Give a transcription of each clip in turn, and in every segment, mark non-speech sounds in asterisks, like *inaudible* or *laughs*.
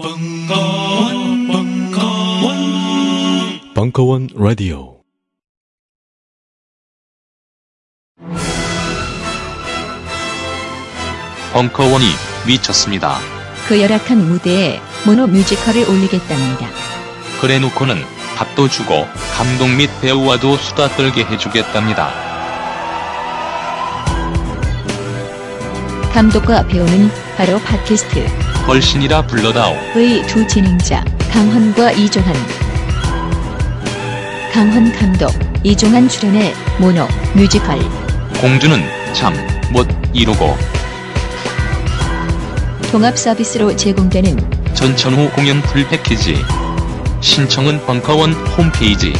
벙커원, 벙커원, 벙커원 라디오. 벙커원이 미쳤습니다. 그 열악한 무대에 모노 뮤지컬을 올리겠답니다. 그래놓고는 밥도 주고 감독 및 배우와도 수다 떨게 해주겠답니다. 감독과 배우는 바로 팟캐스트 걸신이라 불러다오. 의 두 진행자 강헌과 이종환. 강헌 감독, 이종환 출연의 모노 뮤지컬 공주는 잠 못 이루고 통합 서비스로 제공되는 전천후 공연 full 패키지. 신청은 벙커원 홈페이지.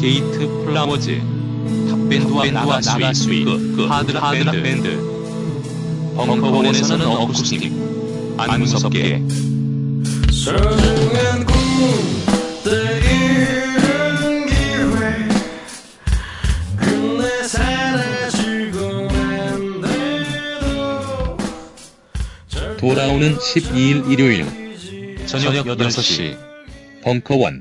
게이트 플라워즈. 탑밴드와 나가 스윗, 그, 그 하드 하드 밴드. 벙커원에서는 어쿠스틱. 안 무섭게. 소중한 꿈들 잃은 기회 끝내 사라지고 만데도 돌아오는 12일 일요일 저녁 6시 벙커원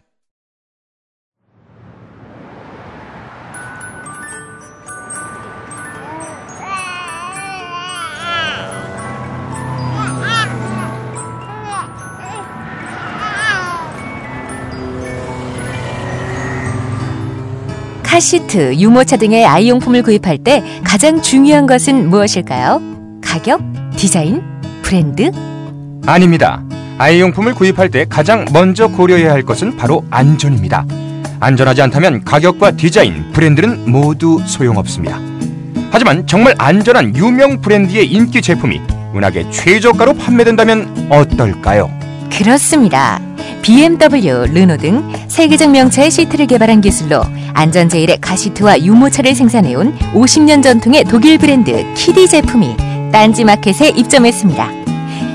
카시트, 유모차 등의 아이용품을 구입할 때 가장 중요한 것은 무엇일까요? 가격? 디자인? 브랜드? 아닙니다. 아이용품을 구입할 때 가장 먼저 고려해야 할 것은 바로 안전입니다. 안전하지 않다면 가격과 디자인, 브랜드는 모두 소용없습니다. 하지만 정말 안전한 유명 브랜드의 인기 제품이 은하계 최저가로 판매된다면 어떨까요? 그렇습니다. BMW, 르노 등 세계적 명차의 시트를 개발한 기술로 안전 제일의 카시트와 유모차를 생산해온 50년 전통의 독일 브랜드 키디 제품이 딴지 마켓에 입점했습니다.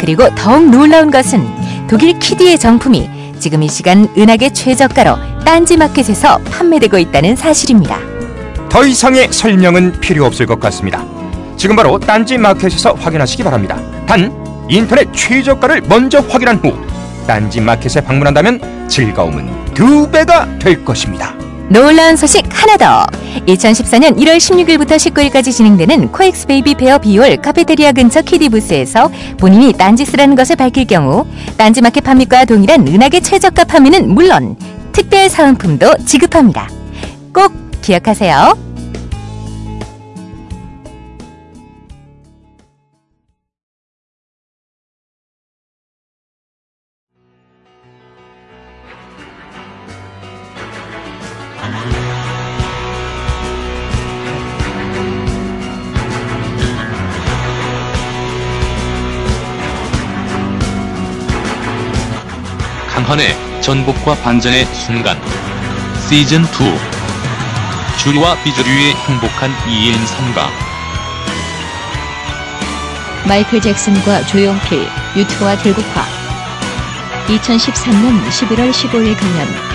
그리고 더욱 놀라운 것은 독일 키디의 정품이 지금 이 시간 은하계 최저가로 딴지 마켓에서 판매되고 있다는 사실입니다. 더 이상의 설명은 필요 없을 것 같습니다. 지금 바로 딴지 마켓에서 확인하시기 바랍니다. 단 인터넷 최저가를 먼저 확인한 후 딴지 마켓에 방문한다면 즐거움은 두 배가 될 것입니다. 놀라운 소식 하나 더! 2014년 1월 16일부터 19일까지 진행되는 코엑스 베이비 페어 B홀 카페테리아 근처 키디 부스에서 본인이 딴지스라는 것을 밝힐 경우 딴지 마켓 판매가와 동일한 은하계 최저가 판매는 물론 특별 사은품도 지급합니다. 꼭 기억하세요. 전복과 반전의 순간. 시즌 2 주리와 비주류의 행복한 2인 3가. 마이클 잭슨과 조용필, 유튜와 들국화. 2013년 11월 15일 강연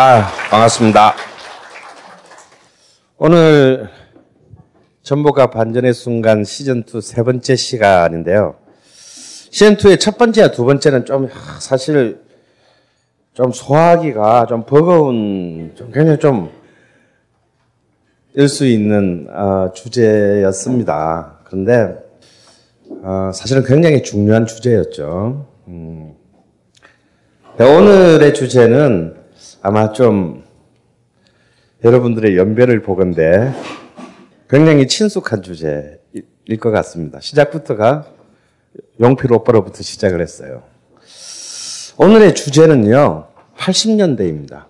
아, 반갑습니다. 오늘 전보가 반전의 순간 시즌2 세 번째 시간인데요. 시즌2의 첫 번째와 두 번째는 좀 하, 사실 좀 소화하기가 좀 버거운, 좀 굉장히 좀 일 수 있는 어, 주제였습니다. 그런데 어, 사실은 굉장히 중요한 주제였죠. 음. 오늘의 주제는 아마 좀 여러분들의 연배를 보건데 굉장히 친숙한 주제일 것 같습니다. 시작부터가 용필 오빠로부터 시작을 했어요. 오늘의 주제는요, 80년대입니다.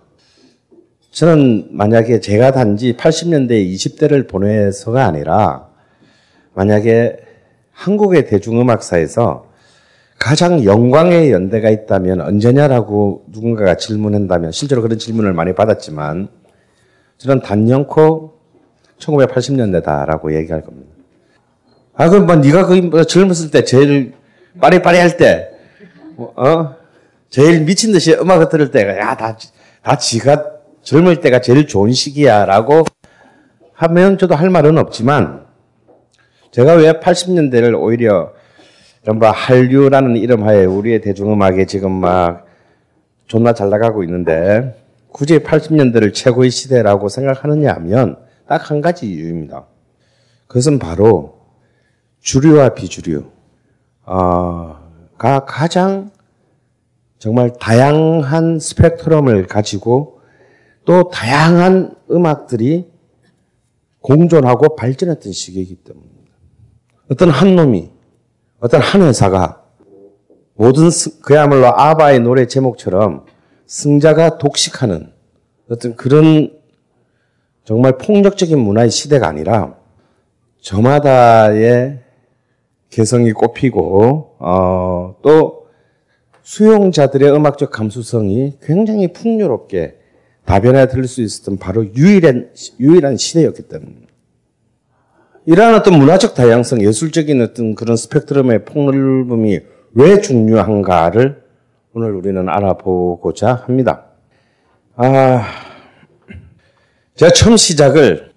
저는 만약에 제가 단지 80년대 20대를 보내서가 아니라 만약에 한국의 대중음악사에서 가장 영광의 연대가 있다면 언제냐라고 누군가가 질문한다면 실제로 그런 질문을 많이 받았지만 저는 단연코 1980년대다라고 얘기할 겁니다. 아 그럼 뭐 네가 그 젊었을 때 제일 빠리빠리할 때 어? 제일 미친 듯이 음악을 들을 때가 야다 다 지가 젊을 때가 제일 좋은 시기야라고 하면 저도 할 말은 없지만 제가 왜 80년대를 오히려 이른바 한류라는 이름 하에 우리의 대중음악에 지금 막 존나 잘 나가고 있는데 굳이 80년대를 최고의 시대라고 생각하느냐 하면 딱 한 가지 이유입니다. 그것은 바로 주류와 비주류 가 가장 정말 다양한 스펙트럼을 가지고 또 다양한 음악들이 공존하고 발전했던 시기이기 때문입니다. 어떤 한 놈이 어떤 한 회사가 모든 그야말로 아바의 노래 제목처럼 승자가 독식하는 어떤 그런 정말 폭력적인 문화의 시대가 아니라 저마다의 개성이 꼽히고 어, 또 수용자들의 음악적 감수성이 굉장히 풍요롭게 다변화 들을 수 있었던 바로 유일한 유일한 시대였기 때문입니다. 이러한 어떤 문화적 다양성, 예술적인 어떤 그런 스펙트럼의 폭넓음이 왜 중요한가를 오늘 우리는 알아보고자 합니다. 아, 제가 처음 시작을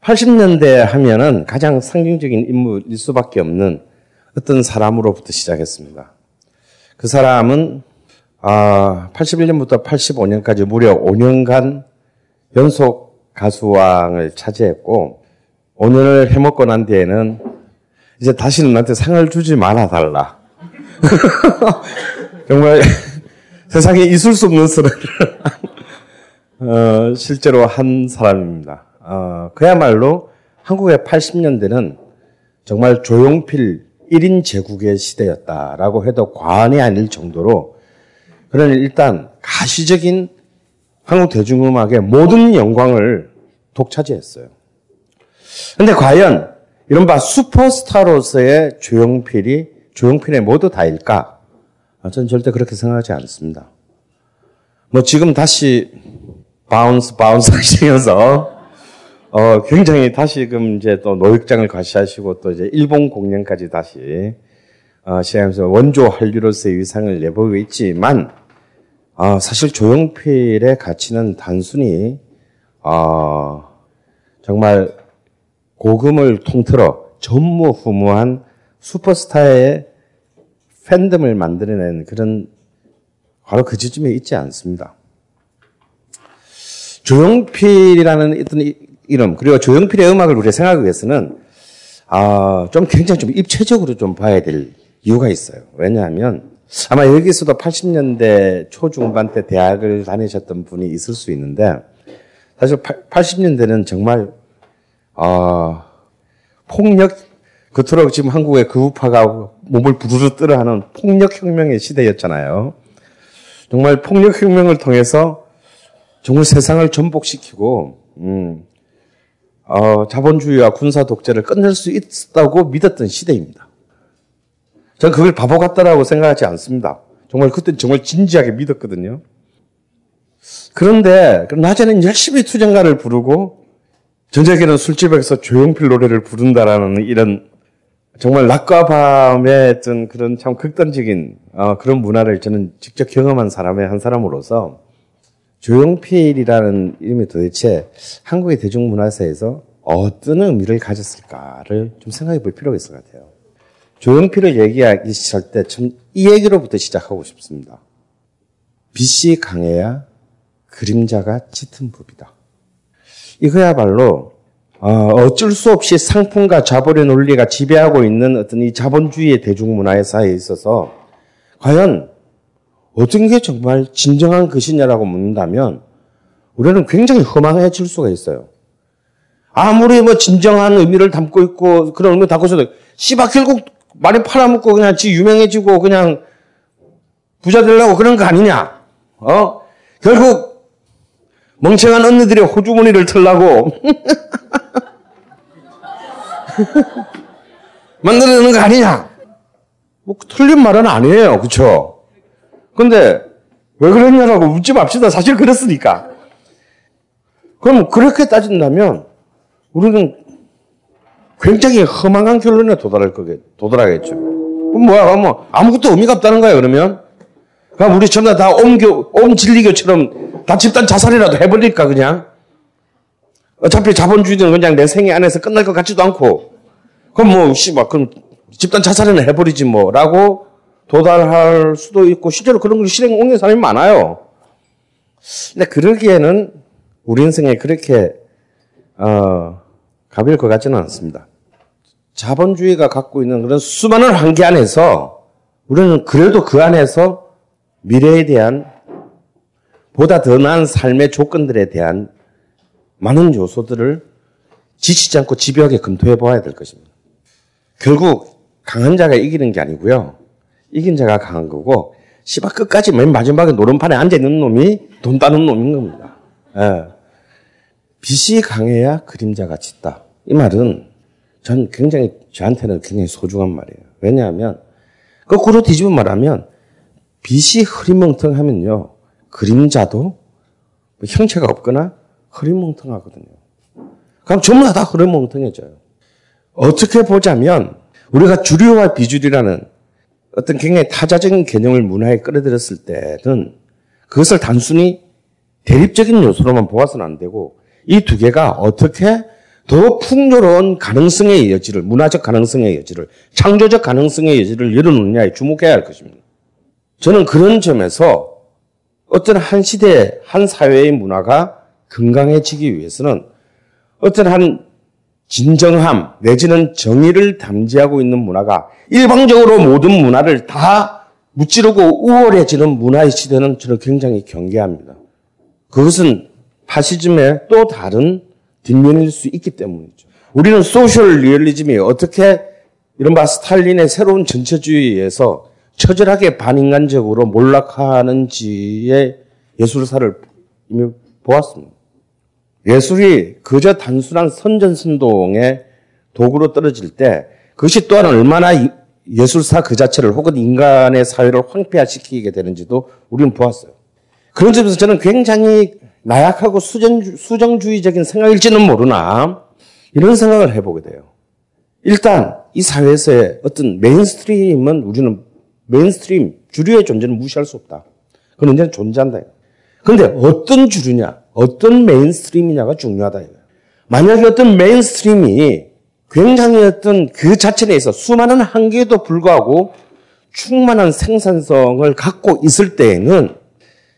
80년대 하면은 가장 상징적인 인물일 수밖에 없는 어떤 사람으로부터 시작했습니다. 그 사람은 아, 81년부터 85년까지 무려 5년간 연속 가수왕을 차지했고 5년을 해먹고 난 뒤에는 이제 다시는 나한테 상을 주지 말아 달라. *laughs* 정말 *laughs* 세상에 있을 수 없는 소리를 어, 실제로 한 사람입니다. 어, 그야말로 한국의 80년대는 정말 조용필 1인 제국의 시대였다라고 해도 과언이 아닐 정도로 그런 일단 가시적인 한국 대중음악의 모든 영광을 독차지했어요. 근데 과연 이른바 슈퍼스타로서의 조용필이 조용필의 모두 다일까? 아, 저는 절대 그렇게 생각하지 않습니다. 뭐 지금 다시 Bounce Bounce *laughs* 하시면서 어 굉장히 다시금 이제 또 노역장을 과시하시고 또 이제 일본 공연까지 다시 어 시작하면서 원조 한류로서의 위상을 내보이고 있지만 어 사실 조용필의 가치는 단순히 어 정말 고금을 통틀어 전무후무한 슈퍼스타의 팬덤을 만들어낸 그런 바로 그 지점에 있지 않습니다. 조용필이라는 어떤 이름 그리고 조용필의 음악을 우리가 생각하기 위해서는 아, 좀 굉장히 좀 입체적으로 좀 봐야 될 이유가 있어요. 왜냐하면 아마 여기서도 80년대 초중반 때 대학을 다니셨던 분이 있을 수 있는데 사실 80년대는 정말 아, 폭력, 그토록 지금 한국의 그 우파가 몸을 부르르 뜨러하는 폭력혁명의 시대였잖아요. 정말 폭력혁명을 통해서 정말 세상을 전복시키고, 음, 어, 자본주의와 군사 독재를 끝낼 수 있다고 믿었던 시대입니다. 저는 그걸 바보 같다라고 생각하지 않습니다. 정말 그때 정말 진지하게 믿었거든요. 그런데 낮에는 열심히 투쟁가를 부르고 저녁에는 술집에서 조용필 노래를 부른다라는 이런 정말 낮과 밤의 어떤 그런 참 극단적인 어, 그런 문화를 저는 직접 경험한 사람의 한 사람으로서 조용필이라는 이름이 도대체 한국의 대중문화사에서 어떤 의미를 가졌을까를 좀 생각해 볼 필요가 있을 것 같아요. 조용필을 얘기하기 시작할 때 참 이 얘기로부터 시작하고 싶습니다. 빛이 강해야 그림자가 짙은 법이다. 이거야말로 어, 어쩔 수 없이 상품과 자본의 논리가 지배하고 있는 어떤 이 자본주의의 대중문화의 사이에 있어서 과연 어떤 게 정말 진정한 것이냐라고 묻는다면 우리는 굉장히 허망해질 수가 있어요. 아무리 뭐 진정한 의미를 담고 있고 그런 의미 담고 있어도 씨바 결국 많이 팔아먹고 그냥 지 유명해지고 그냥 부자 되려고 그런 거 아니냐? 어? 결국 멍청한 언니들의 호주머니를 털라고 *laughs* 만들어내는 거 아니냐? 뭐 틀린 말은 아니에요, 그렇죠? 근데 왜 그랬냐라고 묻지 맙시다. 사실 그랬으니까. 그럼 그렇게 따진다면 우리는 굉장히 허망한 결론에 도달할 거겠, 도달하겠죠. 그럼 뭐야, 뭐 아무것도 의미가 없다는 거야 그러면. 그럼 우리 전부 다 옴교, 옴진리교처럼 다 집단 자살이라도 해버릴까 그냥. 어차피 자본주의는 그냥 내 생애 안에서 끝날 것 같지도 않고. 그럼 뭐, 씨발, 그럼 집단 자살이나 해버리지 뭐, 라고 도달할 수도 있고, 실제로 그런 걸 실행 옮긴 사람이 많아요. 근데 그러기에는 우리 인생에 그렇게, 어, 가벼울 것 같지는 않습니다. 자본주의가 갖고 있는 그런 수많은 한계 안에서 우리는 그래도 그 안에서 미래에 대한 보다 더 나은 삶의 조건들에 대한 많은 요소들을 지치지 않고 집요하게 검토해 보아야 될 것입니다. 결국 강한 자가 이기는 게 아니고요. 이긴 자가 강한 거고 씨발 끝까지 맨 마지막에 노름판에 앉아 있는 놈이 돈 따는 놈인 겁니다. 예. 빛이 강해야 그림자가 짙다. 이 말은 전 굉장히 저한테는 굉장히 소중한 말이에요. 왜냐하면 거꾸로 뒤집어 말하면 빛이 흐리멍텅하면요 그림자도 뭐 형체가 없거나 흐리멍텅하거든요. 그럼 전부 다, 다 흐리멍텅해져요. 어떻게 보자면 우리가 주류와 비주류라는 어떤 굉장히 타자적인 개념을 문화에 끌어들였을 때는 그것을 단순히 대립적인 요소로만 보아서는 안 되고 이 두 개가 어떻게 더 풍요로운 가능성의 여지를, 문화적 가능성의 여지를, 창조적 가능성의 여지를 열어놓느냐에 주목해야 할 것입니다. 저는 그런 점에서 어떤 한 시대, 한 사회의 문화가 건강해지기 위해서는 어떤 한 진정함 내지는 정의를 담지하고 있는 문화가 일방적으로 모든 문화를 다 무찌르고 우월해지는 문화의 시대는 저는 굉장히 경계합니다. 그것은 파시즘의 또 다른 뒷면일 수 있기 때문이죠. 우리는 social realism이 어떻게 이른바 스탈린의 새로운 전체주의에서 처절하게 반인간적으로 몰락하는지의 예술사를 이미 보았습니다. 예술이 그저 단순한 선전선동의 도구로 떨어질 때 그것이 또한 얼마나 예술사 그 자체를 혹은 인간의 사회를 황폐화시키게 되는지도 우리는 보았어요. 그런 점에서 저는 굉장히 나약하고 수정, 수정주의적인 생각일지는 모르나 이런 생각을 해보게 돼요. 일단 이 사회에서의 어떤 mainstream은 우리는 mainstream 주류의 존재는 무시할 수 없다. 그건 언제나 존재한다. 그런데 어떤 주류냐, 어떤 mainstream이냐가 중요하다. 만약에 어떤 mainstream이 굉장히 어떤 그 자체 내에서 수많은 한계에도 불구하고 충만한 생산성을 갖고 있을 때에는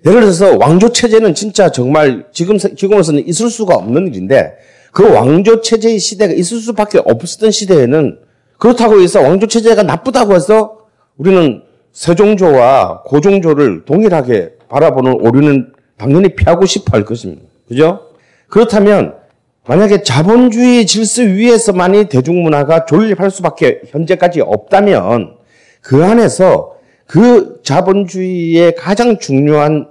예를 들어서 왕조 체제는 진짜 정말 지금 지금으로서는 있을 수가 없는 일인데 그 왕조 체제의 시대가 있을 수밖에 없었던 시대에는 그렇다고 해서 왕조 체제가 나쁘다고 해서 우리는 세종조와 고종조를 동일하게 바라보는 오류는 당연히 피하고 싶어 할 것입니다. 그죠? 그렇다면 만약에 자본주의 질서 위에서만이 대중문화가 존립할 수밖에 현재까지 없다면 그 안에서 그 자본주의의 가장 중요한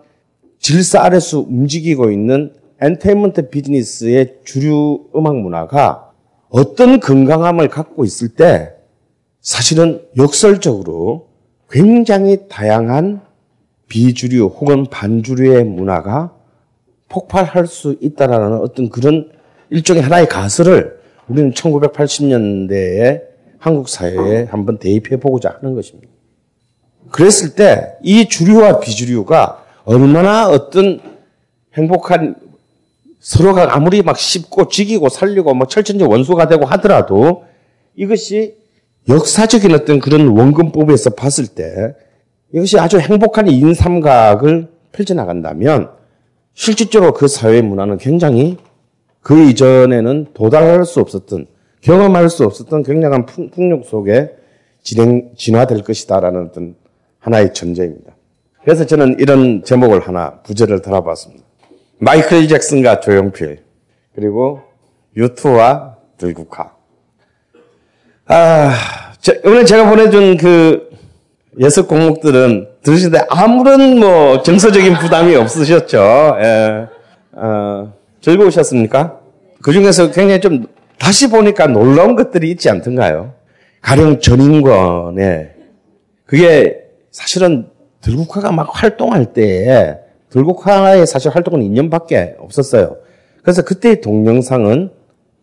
질서 아래서 움직이고 있는 엔테인먼트 비즈니스의 주류 음악 문화가 어떤 건강함을 갖고 있을 때 사실은 역설적으로 굉장히 다양한 비주류 혹은 반주류의 문화가 폭발할 수 있다라는 어떤 그런 일종의 하나의 가설을 우리는 1980년대에 한국 사회에 한번 대입해 보고자 하는 것입니다. 그랬을 때 이 주류와 비주류가 얼마나 어떤 행복한 서로가 아무리 막 씹고 지기고 살리고 뭐 철천지 원수가 되고 하더라도 이것이 역사적인 어떤 그런 원근법에서 봤을 때 이것이 아주 행복한 인삼각을 펼쳐나간다면 실질적으로 그 사회 문화는 굉장히 그 이전에는 도달할 수 없었던 경험할 수 없었던 굉장한 풍- 풍력 속에 진행 진화될 것이다라는 어떤 하나의 전제입니다. 그래서 저는 이런 제목을 하나 부제를 달아봤습니다. 마이클 잭슨과 조용필 그리고 유투와 들국화. 아, 저, 오늘 제가 보내준 그 예습 공목들은 때 아무런 뭐 정서적인 부담이 없으셨죠? 예. 어, 즐거우셨습니까? 그 중에서 굉장히 좀 다시 보니까 놀라운 것들이 있지 않던가요? 가령 전인권의 그게 사실은 들국화가 막 활동할 때에 들국화의 사실 활동은 2년밖에 없었어요. 그래서 그때의 동영상은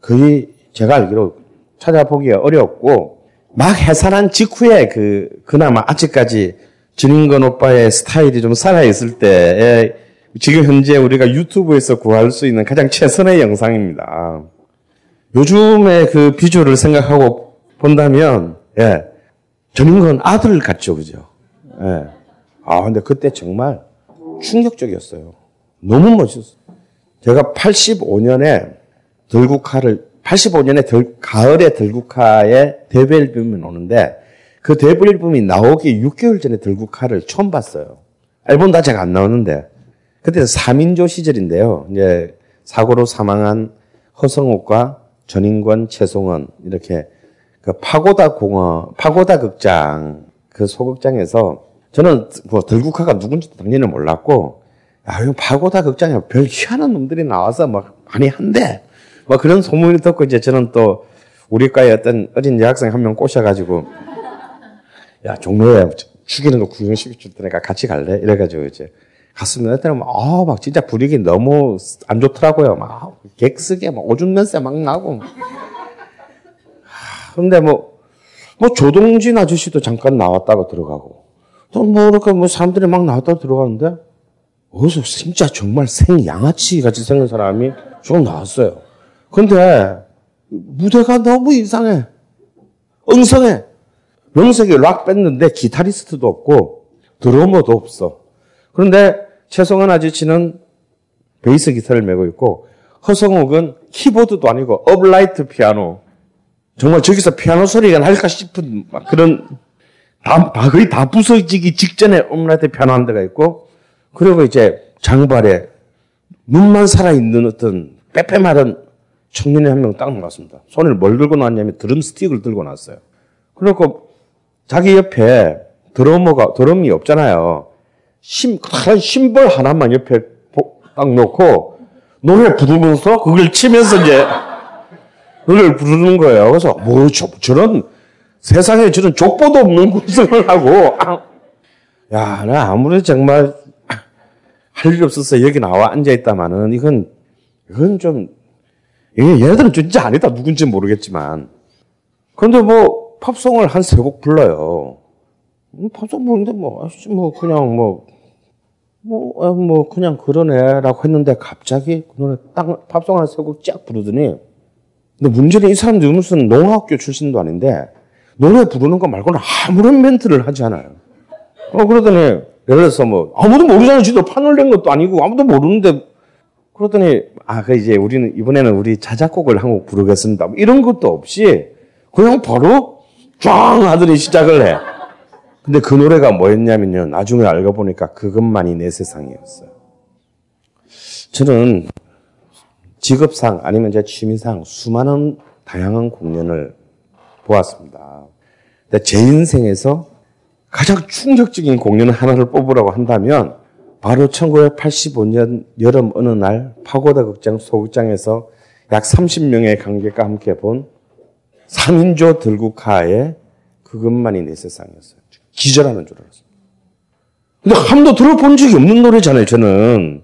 거의 제가 알기로 찾아보기 어려웠고 막 해산한 직후에 그 그나마 아직까지 전인권 오빠의 스타일이 좀 살아 있을 때에 지금 현재 우리가 유튜브에서 구할 수 있는 가장 최선의 영상입니다. 요즘의 그 비주얼을 생각하고 본다면, 예, 전인권 아들 같죠, 그죠? 예. 아, 근데 그때 정말 충격적이었어요. 너무 멋있었어요. 제가 85년에 들국화를, 85년에 들, 가을에 들국화의 데뷔 앨범이 오는데, 그 앨범이 나오기 6개월 전에 들국화를 처음 봤어요. 앨범 다 제가 안 나오는데, 그때 3인조 시절인데요. 이제 사고로 사망한 허성욱과 전인권, 최송원 이렇게 그 파고다 공원, 파고다 극장 그 소극장에서 저는 뭐 들국화가 누군지도 당연히 몰랐고 야, 이거 파고다 극장에 별 희한한 놈들이 나와서 막 많이 한대. 뭐 그런 소문이 듣고 이제 저는 또 우리 과에 어떤 어린 여학생 한 명 꼬셔가지고 야 종로에 죽이는 거 구경시켜 줄 테니까 같이 갈래? 이래가지고 이제 갔습니다. 그때는 막, 아, 막 진짜 분위기 너무 안 좋더라고요. 막, 객석에 막 오줌 냄새 막 나고. 하, 근데 뭐, 뭐 조동진 아저씨도 잠깐 나왔다가 들어가고. 또 뭐, 이렇게 뭐 사람들이 막 나왔다가 들어가는데, 어디서 진짜 정말 생 양아치 같이 생긴 사람이 좀 나왔어요. 근데, 무대가 너무 이상해. 엉성해. 명색이 락 밴드인데 기타리스트도 없고, 드러머도 없어. 그런데 최성원 아저씨는 베이스 기타를 메고 있고 허성욱은 키보드도 아니고 업라이트 피아노 정말 저기서 피아노 소리가 날까 싶은 막 그런 다, 다 거의 다 부서지기 직전에 업라이트 피아노 한 대가 있고 그리고 이제 장발에 눈만 살아있는 어떤 빼빼마른 청년이 한 명 딱 나왔습니다. 손을 뭘 들고 나왔냐면 드럼 스틱을 들고 나왔어요. 그리고 자기 옆에 드러머가 드럼이 없잖아요. 심, 한 심벌 하나만 옆에 보- 딱 놓고 노래 부르면서 그걸 치면서 이제 노래를 부르는 거예요. 그래서 뭐 저, 저런 세상에 저런 족보도 없는 *laughs* 구성을 하고 아, 야, 나 아무리 정말 할 일 없어서 여기 나와 앉아 있다마는 이건 이건 좀 이게 얘네들은 진짜 아니다 누군지 모르겠지만 근데 뭐 팝송을 한 세 곡 불러요. 음, 팝송 부르는데 뭐, 아씨, 뭐, 그냥 뭐, 뭐, 아, 뭐, 그냥 그러네 라고 했는데 갑자기 그 노래 딱 팝송 한 세 곡 쫙 부르더니 근데 문제는 이 사람들이 무슨 농학교 출신도 아닌데 노래 부르는 거 말고는 아무런 멘트를 하지 않아요. 어, 그러더니 예를 들어서 뭐 아무도 모르잖아요. 지도 판을 낸 것도 아니고 아무도 모르는데 그러더니 아, 그 이제 우리는 이번에는 우리 자작곡을 한 곡 부르겠습니다. 뭐 이런 것도 없이 그냥 바로 쫙 하더니 시작을 해. 근데 그 노래가 뭐였냐면요. 나중에 알고 보니까 그것만이 내 세상이었어요. 저는 직업상 아니면 제 취미상 수많은 다양한 공연을 보았습니다. 근데 제 인생에서 가장 충격적인 공연 하나를 뽑으라고 한다면 바로 1985년 여름 어느 날 파고다 극장 소극장에서 약 30명의 관객과 함께 본 3인조 들국화의 그것만이 내 세상이었어요. 기절하는 줄 알았어요. 근데 한 번도 들어본 적이 없는 노래잖아요, 저는.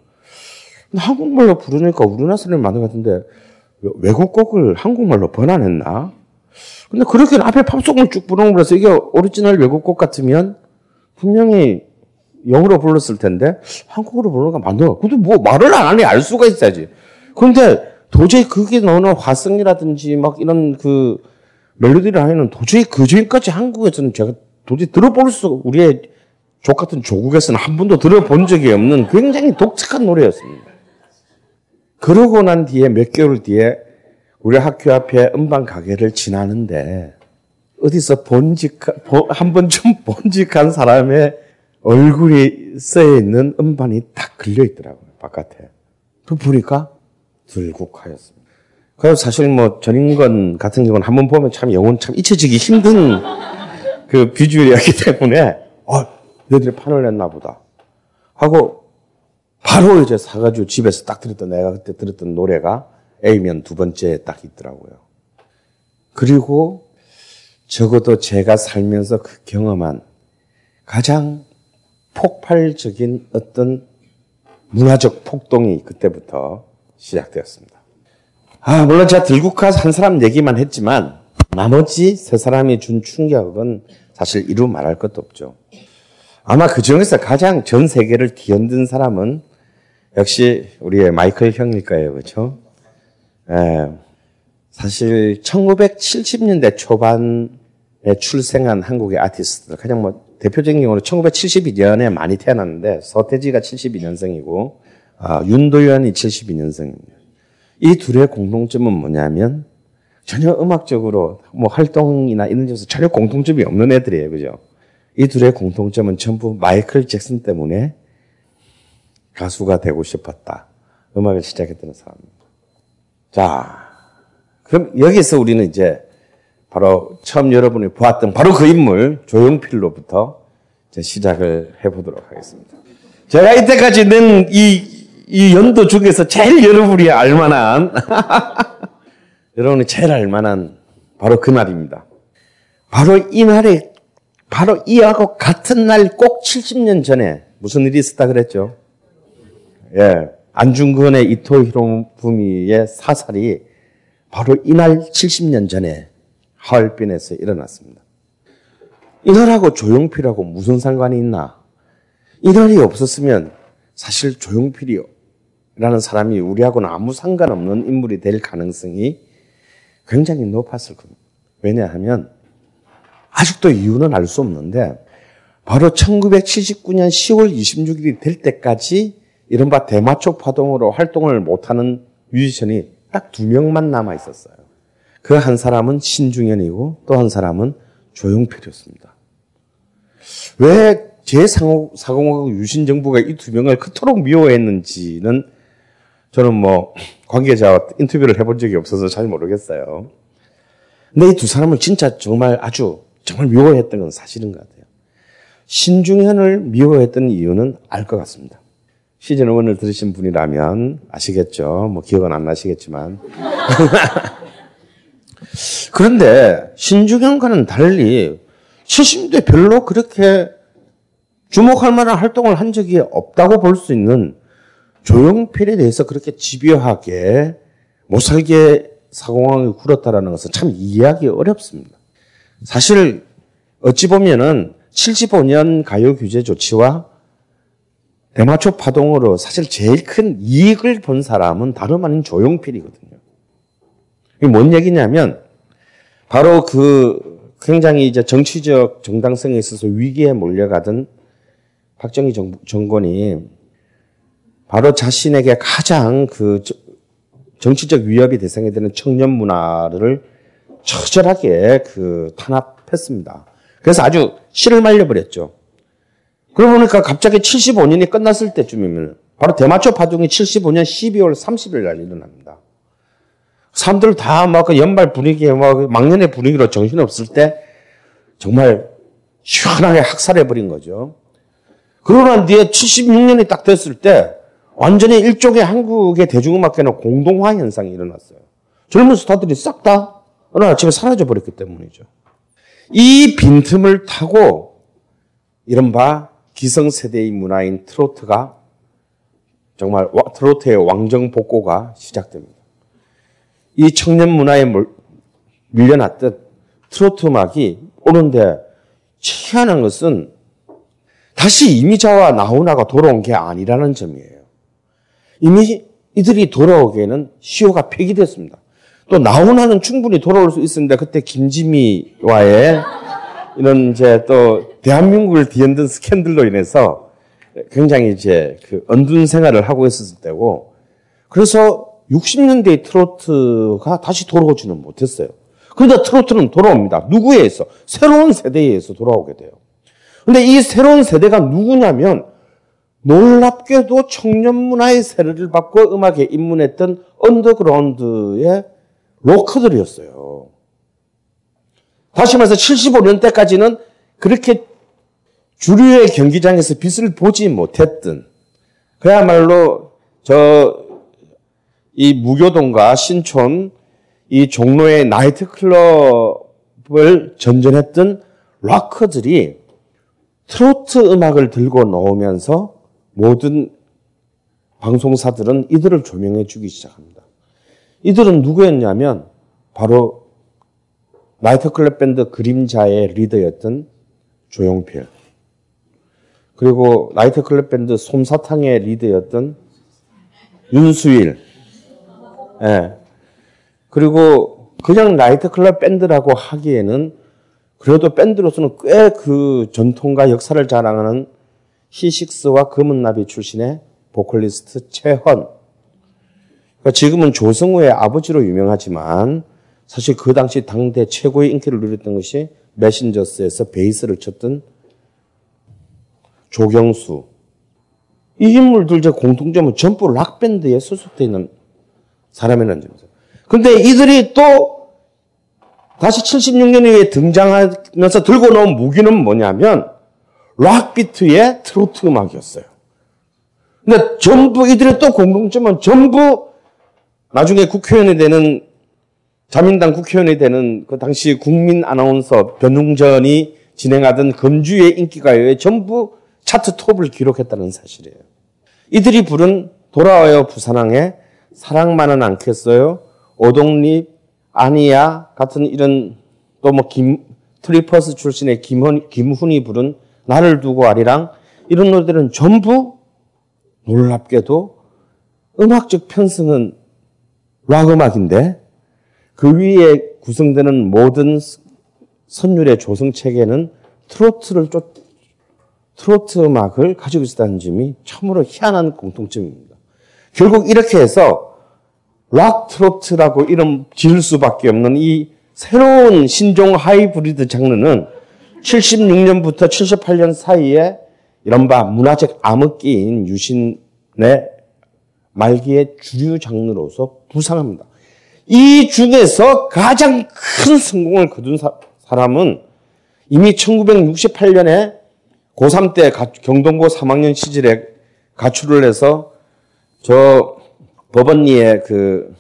한국말로 부르니까 우리나라 사람이 많은 것 같은데 외국 곡을 한국말로 번안했나? 근데 그렇게 앞에 팝송을 쭉 부르는 거라서 이게 오리지널 외국 곡 같으면 분명히 영어로 불렀을 텐데 한국어로 부르니까 맞는 거야. 근데 뭐 말을 안 하니 알 수가 있어야지. 그런데 도저히 그게 나오는 화성이라든지 막 이런 그 멜로디를 하면은 도저히 그 전까지 한국에서는 제가 도저히 들어볼 수 우리의 족 같은 조국에서는 한 번도 들어본 적이 없는 굉장히 독특한 노래였습니다. 그러고 난 뒤에 몇 개월 뒤에 우리 학교 앞에 음반 가게를 지나는데 어디서 본직 한 번쯤 *laughs* 본직한 사람의 얼굴이 쓰여 있는 음반이 딱 걸려 있더라고요 바깥에. 그 보니까 들국화였습니다. 그래서 사실 뭐 전인권 같은 경우는 한 번 보면 참 영혼 참 잊혀지기 힘든 *laughs* 그 비주얼이었기 때문에 어 너희들이 판을 냈나 보다 하고 바로 이제 사가지고 집에서 딱 들었던 내가 그때 들었던 노래가 A면 두 번째에 딱 있더라고요. 그리고 적어도 제가 살면서 그 경험한 가장 폭발적인 어떤 문화적 폭동이 그때부터 시작되었습니다. 아, 물론 제가 들국화 한 사람 얘기만 했지만 나머지 세 사람이 준 충격은 사실 이루 말할 것도 없죠. 아마 그 중에서 가장 전 세계를 뒤흔든 사람은 역시 우리의 마이클 형일 거예요. 그렇죠? 예. 사실 1970년대 초반에 출생한 한국의 아티스트들 가장 뭐 대표적인 경우는 1972년에 많이 태어났는데 서태지가 72년생이고 아, 윤도현이 72년생입니다. 이 둘의 공통점은 뭐냐면 전혀 음악적으로 뭐 활동이나 이런 데서 전혀 공통점이 없는 애들이에요. 그죠? 이 둘의 공통점은 전부 마이클 잭슨 때문에 가수가 되고 싶었다. 음악을 시작했던 사람입니다. 자, 그럼 여기서 우리는 이제 바로 처음 여러분이 보았던 바로 그 인물 조용필로부터 시작을 해보도록 하겠습니다. 제가 이때까지 낸이 이 연도 중에서 제일 여러분이 알만한 *laughs* 여러분이 제일 알만한 바로 그 날입니다. 바로 이 날에 바로 이하고 같은 날 꼭 70년 전에 무슨 일이 있었다 그랬죠? 예. 안중근의 이토 히로부미의 사살이 바로 이날 70년 전에 하얼빈에서 일어났습니다. 이날하고 조용필하고 무슨 상관이 있나? 이날이 없었으면 사실 조용필이라는 사람이 우리하고는 아무 상관없는 인물이 될 가능성이 굉장히 높았을 겁니다. 왜냐하면 아직도 이유는 알 수 없는데 바로 1979년 10월 26일이 될 때까지 이른바 대마초 파동으로 활동을 못하는 뮤지션이 딱 두 명만 남아 있었어요. 그 한 사람은 신중현이고 또 한 사람은 조용필이었습니다. 왜 제4공화국 유신정부가 이 두 명을 그토록 미워했는지는 저는 뭐 관계자와 인터뷰를 해본 적이 없어서 잘 모르겠어요. 근데 이 두 사람을 진짜 정말 아주 정말 미워했던 건 사실인 것 같아요. 신중현을 미워했던 이유는 알 것 같습니다. 시즌 1을 들으신 분이라면 아시겠죠? 뭐 기억은 안 나시겠지만. *laughs* 그런데 신중현과는 달리 70대 별로 그렇게 주목할 만한 활동을 한 적이 없다고 볼 수 있는 조용필에 대해서 그렇게 집요하게 못 살게 사공황이 굴었다라는 것은 참 이해하기 어렵습니다. 사실 어찌 보면은 75년 가요 규제 조치와 대마초 파동으로 사실 제일 큰 이익을 본 사람은 다름 아닌 조용필이거든요. 이게 뭔 얘기냐면 바로 그 굉장히 이제 정치적 정당성에 있어서 위기에 몰려가던 박정희 정, 정권이 바로 자신에게 가장 그 정치적 위협이 대상이 되는 청년 문화를 처절하게 그 탄압했습니다. 그래서 아주 씨를 말려버렸죠. 그러고 보니까 갑자기 75년이 끝났을 때쯤이면 바로 대마초 파동이 75년 12월 30일 날 일어납니다. 사람들 다막그 연말 분위기에 막 막년의 분위기로 정신없을 때 정말 시원하게 학살해버린 거죠. 그러고 난 뒤에 76년이 딱 됐을 때 완전히 일종의 한국의 대중음악계는 공동화 현상이 일어났어요. 젊은 스타들이 싹 다 어느 아침에 사라져버렸기 때문이죠. 이 빈틈을 타고 이른바 기성세대의 문화인 트로트가 정말 트로트의 왕정 복고가 시작됩니다. 이 청년 문화에 밀려났듯 트로트 음악이 오는데 희한한 것은 다시 이미자와 나훈아가 돌아온 게 아니라는 점이에요. 이미 이들이 돌아오기에는 시효가 폐기됐습니다. 또 나훈아는 충분히 돌아올 수 있었는데 그때 김지미와의 *laughs* 이런 이제 또 대한민국을 뒤흔든 스캔들로 인해서 굉장히 이제 그 언둔 생활을 하고 있었을 때고 그래서 60년대의 트로트가 다시 돌아오지는 못했어요. 그런데 트로트는 돌아옵니다. 누구에 의해서? 새로운 세대에 의해서 돌아오게 돼요. 근데 이 새로운 세대가 누구냐면 놀랍게도 청년 문화의 세례를 받고 음악에 입문했던 언더그라운드의 로커들이었어요. 다시 말해서 75년 때까지는 그렇게 주류의 경기장에서 빛을 보지 못했던 그야말로 저 이 무교동과 신촌 이 종로의 나이트클럽을 전전했던 락커들이 트로트 음악을 들고 나오면서 모든 방송사들은 이들을 조명해 주기 시작합니다. 이들은 누구였냐면 바로 나이트클럽 밴드 그림자의 리더였던 조용필 그리고 나이트클럽 밴드 솜사탕의 리더였던 윤수일 예. 그리고 그냥 나이트 클럽 밴드라고 하기에는 그래도 밴드로서는 꽤 그 전통과 역사를 자랑하는 히식스와 금은나비 출신의 보컬리스트 최헌. 그러니까 지금은 조성우의 아버지로 유명하지만 사실 그 당시 당대 최고의 인기를 누렸던 것이 메신저스에서 베이스를 쳤던 조경수. 이 인물들 제 공통점은 전부 락밴드에 소속되어 있는 사람이라는 점이죠. 근데 이들이 또 다시 76년 이후에 등장하면서 들고 나온 무기는 뭐냐면 락비트의 트로트 음악이었어요. 근데 전부 이들의 또 공통점은 전부 나중에 국회의원이 되는 자민당 국회의원이 되는 그 당시 국민 아나운서 변웅전이 진행하던 금주의 인기가요에 전부 차트 톱을 기록했다는 사실이에요. 이들이 부른 돌아와요 부산항에 사랑만은 않겠어요. 오동잎, 아니야 같은 이런 또 뭐 김, 트리퍼스 출신의 김훈, 김훈이 부른 나를 두고 아리랑 이런 노래들은 전부 놀랍게도 음악적 편성은 락 음악인데 그 위에 구성되는 모든 선율의 조성 체계는 트로트를 쫓, 트로트 음악을 가지고 있다는 점이 참으로 희한한 공통점입니다. 결국 이렇게 해서 락 트로트라고 이름 지을 수밖에 없는 이 새로운 신종 하이브리드 장르는 76년부터 78년 사이에 이른바 문화적 암흑기인 유신의 말기의 주류 장르로서 부상합니다. 이 중에서 가장 큰 성공을 거둔 사, 람은 이미 1968년에 고3 때 경동고 3학년 시절에 가출을 해서 저 법원리의 그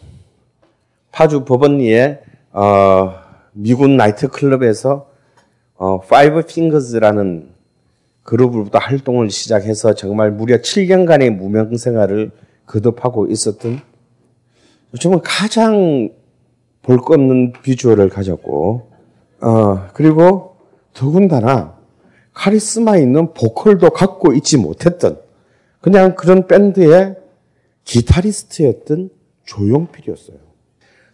파주 법원리의 어, 미군 나이트 클럽에서 어, 파이브 핑거즈라는 그룹으로부터 활동을 시작해서 정말 무려 7년간의 무명 생활을 거듭하고 있었던 정말 가장 볼 것 없는 비주얼을 가졌고 어, 그리고 더군다나 카리스마 있는 보컬도 갖고 있지 못했던 그냥 그런 밴드의 기타리스트였던 조용필이었어요.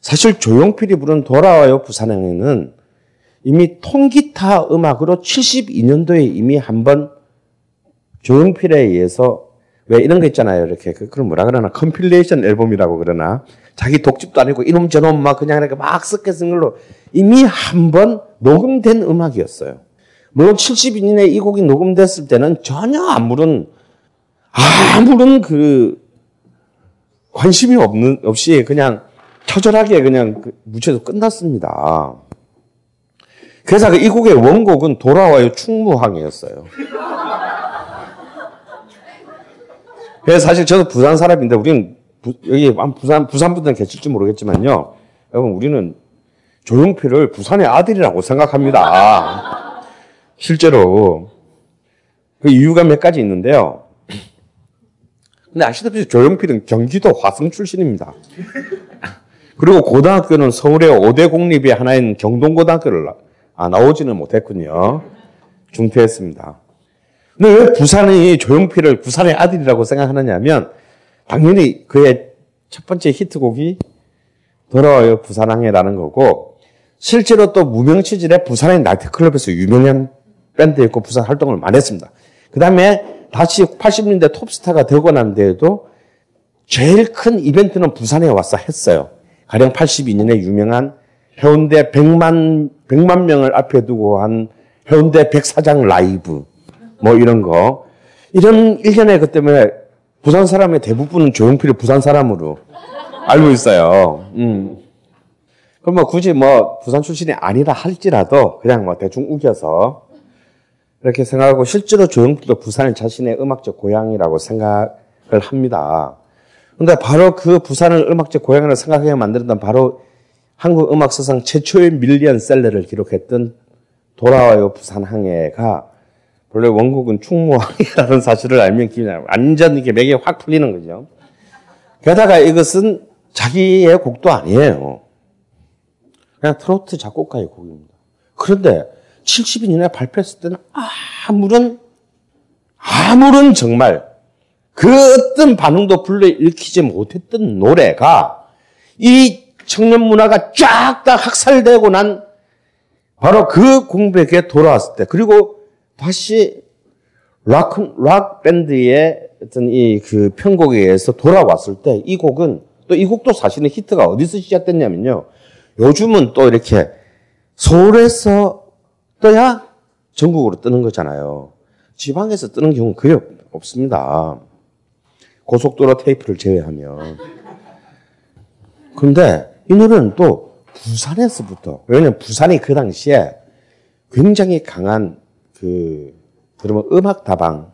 사실 조용필이 부른 돌아와요 부산행에는 이미 통기타 음악으로 72년도에 이미 한번 조용필에 의해서 왜 이런 거 있잖아요. 이렇게 그, 그걸 뭐라 그러나 compilation 앨범이라고 그러나 자기 독집도 아니고 이놈 저놈 막 그냥 이렇게 막 섞여 쓴 걸로 이미 한 번 녹음된 음악이었어요. 물론 72년에 이 곡이 녹음됐을 때는 전혀 아무런 아무런 그 관심이 없는 없이 그냥 처절하게 그냥 그 묻혀서 끝났습니다. 그래서 이 곡의 원곡은 돌아와요 충무항이었어요. 그래서 사실 저도 부산 사람인데 우리는 부, 여기 부산 부산 분들은 계실지 모르겠지만요. 여러분 우리는 조용필을 부산의 아들이라고 생각합니다. 실제로 그 이유가 몇 가지 있는데요. 근데 아시다시피 조용필은 경기도 화성 출신입니다. 그리고 고등학교는 서울의 5대 공립의 하나인 경동고등학교를 아, 나오지는 못했군요. 중퇴했습니다. 근데 왜 부산이 조용필을 부산의 아들이라고 생각하느냐면 당연히 그의 첫 번째 히트곡이 돌아와요 부산항해라는 거고 실제로 또 무명 시절에 부산의 나이트클럽에서 유명한 밴드였고 부산 활동을 많이 했습니다. 그 다음에 다시 80년대 톱스타가 되고 난 데에도 제일 큰 이벤트는 부산에 와서 했어요. 가령 82년에 유명한 해운대 100만, 100만 명을 앞에 두고 한 해운대 백사장 라이브, 뭐 이런 거. 이런 일련의 것 때문에 부산 사람의 대부분은 조용필이 부산 사람으로 알고 있어요. 음. 그럼 뭐 굳이 뭐 부산 출신이 아니라 할지라도 그냥 뭐 대충 우겨서 이렇게 생각하고 실제로 조용필도 부산을 자신의 음악적 고향이라고 생각을 합니다. 근데 바로 그 부산을 음악적 고향으로 생각하게 만들었던 바로 한국 음악 사상 최초의 밀리언 셀러를 기록했던 돌아와요 부산 항해가 원래 원곡은 충무항이라는 사실을 알면 기분이 완전 이렇게 맥이 확 풀리는 거죠. 게다가 이것은 자기의 곡도 아니에요. 그냥 트로트 작곡가의 곡입니다. 그런데 72년에 발표했을 때는 아무런 아무런 정말 그 어떤 반응도 불러일으키지 못했던 노래가 이 청년 문화가 쫙 다 학살되고 난 바로 그 공백에 돌아왔을 때 그리고 다시 락, 락 밴드의 어떤 이 그 편곡에 의해서 돌아왔을 때 이 곡은 또 이 곡도 사실은 히트가 어디서 시작됐냐면요. 요즘은 또 이렇게 서울에서 떠야 전국으로 뜨는 거잖아요. 지방에서 뜨는 경우는 거의 없- 없습니다. 고속도로 테이프를 제외하면. 그런데 이 노래는 또 부산에서부터, 왜냐면 부산이 그 당시에 굉장히 강한 그, 그러면 음악다방,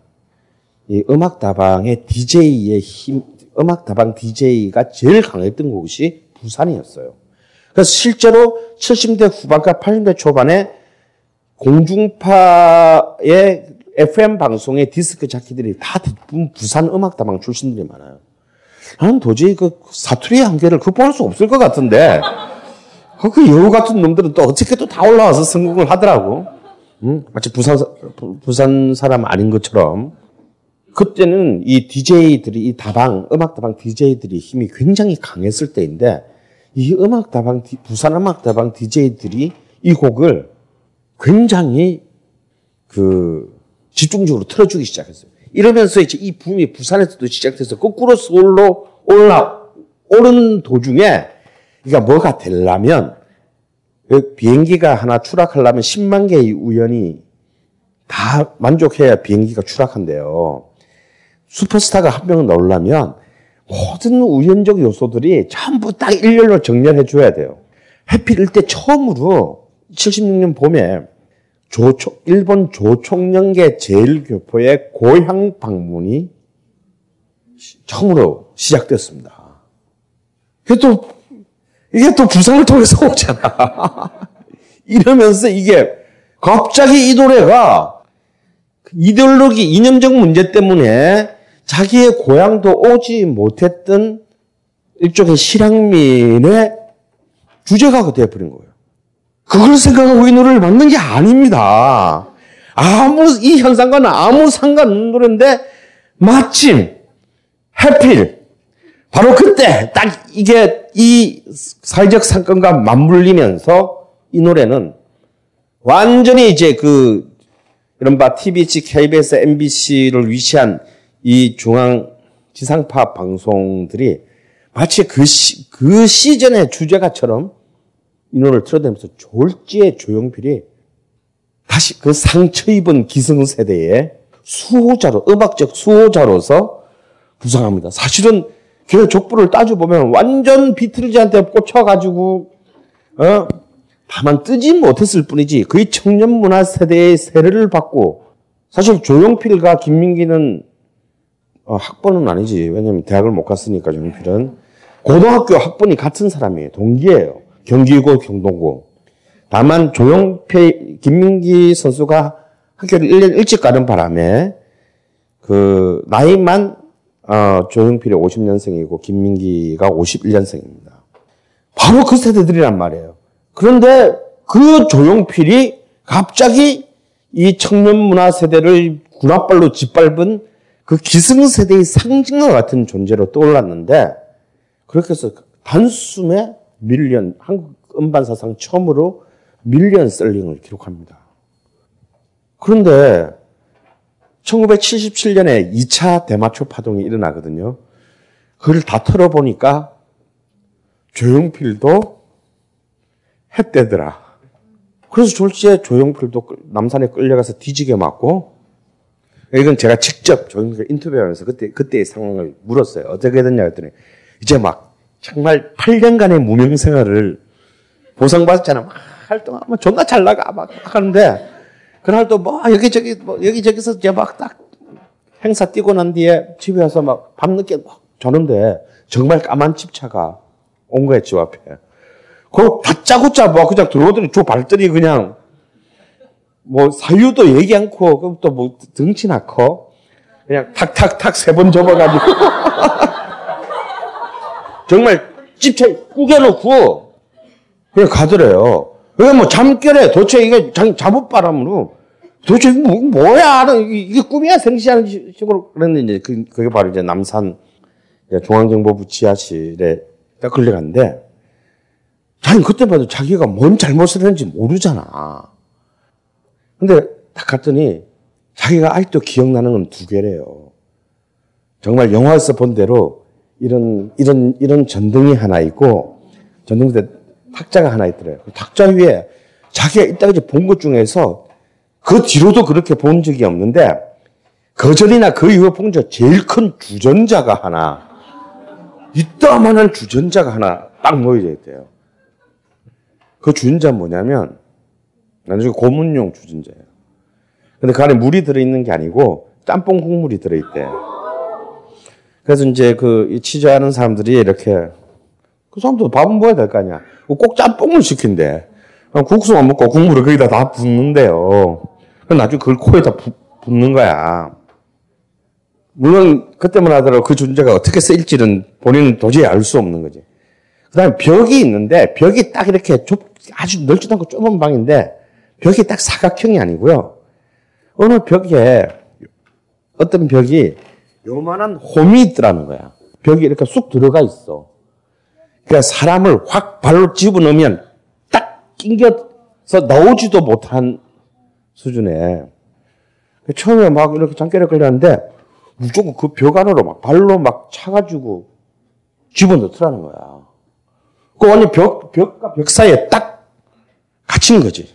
이 음악다방의 DJ의 힘, 음악다방 DJ가 제일 강했던 곳이 부산이었어요. 그래서 실제로 70대 후반과 80대 초반에 공중파의 FM 방송의 디스크 자키들이 다 대부분 부산 음악다방 출신들이 많아요. 나는 도저히 그 사투리의 한계를 극복할 수 없을 것 같은데, 어, 그 여우 같은 놈들은 또 어떻게 또 다 올라와서 성공을 하더라고. 응? 마치 부산, 부산 사람 아닌 것처럼. 그때는 이 DJ들이, 이 다방, 음악 다방 DJ들이 힘이 굉장히 강했을 때인데, 이 음악 다방, 디- 부산 음악 다방 DJ들이 이 곡을 굉장히 그 집중적으로 틀어주기 시작했어요. 이러면서 이제 이 붐이 부산에서도 시작돼서 거꾸로 서울로 올라 오른 도중에 그러니까 뭐가 되려면 그 비행기가 하나 추락하려면 10만 개의 우연이 다 만족해야 비행기가 추락한대요. 슈퍼스타가 한 명은 나오려면 모든 우연적 요소들이 전부 딱 일렬로 정렬해 줘야 돼요. 해필 일 때 처음으로 76년 봄에 조총, 일본 조총련계 제일교포의 고향 방문이 시- 처음으로 시작됐습니다. 이게 또, 이게 또 부산을 통해서 오잖아. *laughs* 이러면서 이게 갑자기 이 노래가 이데올로기, 이념적 문제 때문에 자기의 고향도 오지 못했던 일종의 실향민의 주제가가 되어버린 거예요. 그걸 생각하고 이 노래를 만든 게 아닙니다. 아무, 이 현상과는 아무 상관없는 노래인데, 마침, 해필, 바로 그때, 딱 이게 이 사회적 사건과 맞물리면서 이 노래는 완전히 이제 그, 이른바 TBC, KBS, MBC를 위시한 이 중앙 지상파 방송들이 마치 그, 시, 그 시즌의 주제가처럼 이 노래를 틀어대면서 졸지의 조용필이 다시 그 상처 입은 기성세대의 수호자로, 음악적 수호자로서 부상합니다. 사실은 그 족보를 따져보면 완전 비틀즈한테 꽂혀가지고, 어, 다만 뜨지 못했을 뿐이지, 거의 청년 문화 세대의 세례를 받고, 사실 조용필과 김민기는 어, 학번은 아니지. 왜냐면 대학을 못 갔으니까 조용필은. 고등학교 학번이 같은 사람이에요. 동기예요. 경기고 경동고. 다만 조용필 김민기 선수가 학교를 1년 일찍 가는 바람에 그 나이만 어, 조용필이 50년생이고 김민기가 51년생입니다. 바로 그 세대들이란 말이에요. 그런데 그 조용필이 갑자기 이 청년 문화 세대를 군합발로 짓밟은 그 기승세대의 상징과 같은 존재로 떠올랐는데 그렇게 해서 단숨에 밀리언 한국 음반 사상 처음으로 밀리언 셀링을 기록합니다. 그런데 1977년에 2차 대마초 파동이 일어나거든요. 그걸 다 털어보니까 조용필도 했대더라. 그래서 졸지에 조용필도 끌- 남산에 끌려가서 뒤지게 맞고 이건 제가 직접 조용필 인터뷰하면서 그때 그때의 상황을 물었어요. 어떻게 됐냐 했더니 이제 막 정말 8년간의 무명 생활을 보상받았잖아. 막 활동하면 존나 잘 나가 막 하는데 그날 또 뭐 여기저기 뭐 여기저기서 이제 막 딱 행사 뛰고 난 뒤에 집에 와서 막 밤늦게 막 자는데 정말 까만 집차가 온 거야 집 앞에. 그거 다짜고짜 뭐 그냥 들어오더니 저 발들이 그냥 뭐 사유도 얘기 않고 그럼 또 뭐 등치나 커 그냥 탁탁탁 세 번 접어가지고 *laughs* 정말 집차에 꾸겨놓고 그냥 가더래요. 그게 뭐 잠결에 도대체 이게 장- 잠옷바람으로 도대체 뭐, 뭐야? 이게, 꿈이야? 생시하는 시- 식으로 그랬는데 그, 그게 바로 이제 남산 중앙정보부 지하실에 딱 걸려갔는데 자기 그때 봐도 자기가 뭔 잘못을 했는지 모르잖아. 근데 딱 갔더니 자기가 아직도 기억나는 건 두 개래요. 정말 영화에서 본 대로 이런 이런 이런 전등이 하나 있고 전등대 탁자가 하나 있더래요. 그 탁자 위에 자기가 이때까지 본 것 중에서 그 뒤로도 그렇게 본 적이 없는데 그 전이나 그 이후에 본적 제일 큰 주전자가 하나 이따만한 주전자가 하나 딱 모여져 있대요. 그 주전자 뭐냐면 나중에 고문용 주전자예요. 근데 그 안에 물이 들어있는 게 아니고 짬뽕 국물이 들어있대. 그래서 이제 그 취재하는 사람들이 이렇게 그 사람도 밥은 먹어야 될 거 아니야. 꼭 짬뽕을 시킨대. 국수만 먹고 국물을 거기다 다 붓는데요. 그럼 나중에 그걸 코에다 부, 붓는 거야. 물론 그때만 하더라도 그 존재가 어떻게 쓰일지는 본인은 도저히 알 수 없는 거지. 그 다음에 벽이 있는데 벽이 딱 이렇게 좁, 아주 넓지도 않고 좁은 방인데 벽이 딱 사각형이 아니고요. 어느 벽에 어떤 벽이 요만한 홈이 있더라는 거야. 벽이 이렇게 쑥 들어가 있어. 그러니까 사람을 확 발로 집어넣으면 딱 낑겨서 나오지도 못한 수준에. 처음에 막 이렇게 잠결에 걸렸는데 무조건 그 벽 안으로 막 발로 막 차가지고 집어넣더라는 거야. 그 완전 벽, 벽과 벽 사이에 딱 갇힌 거지.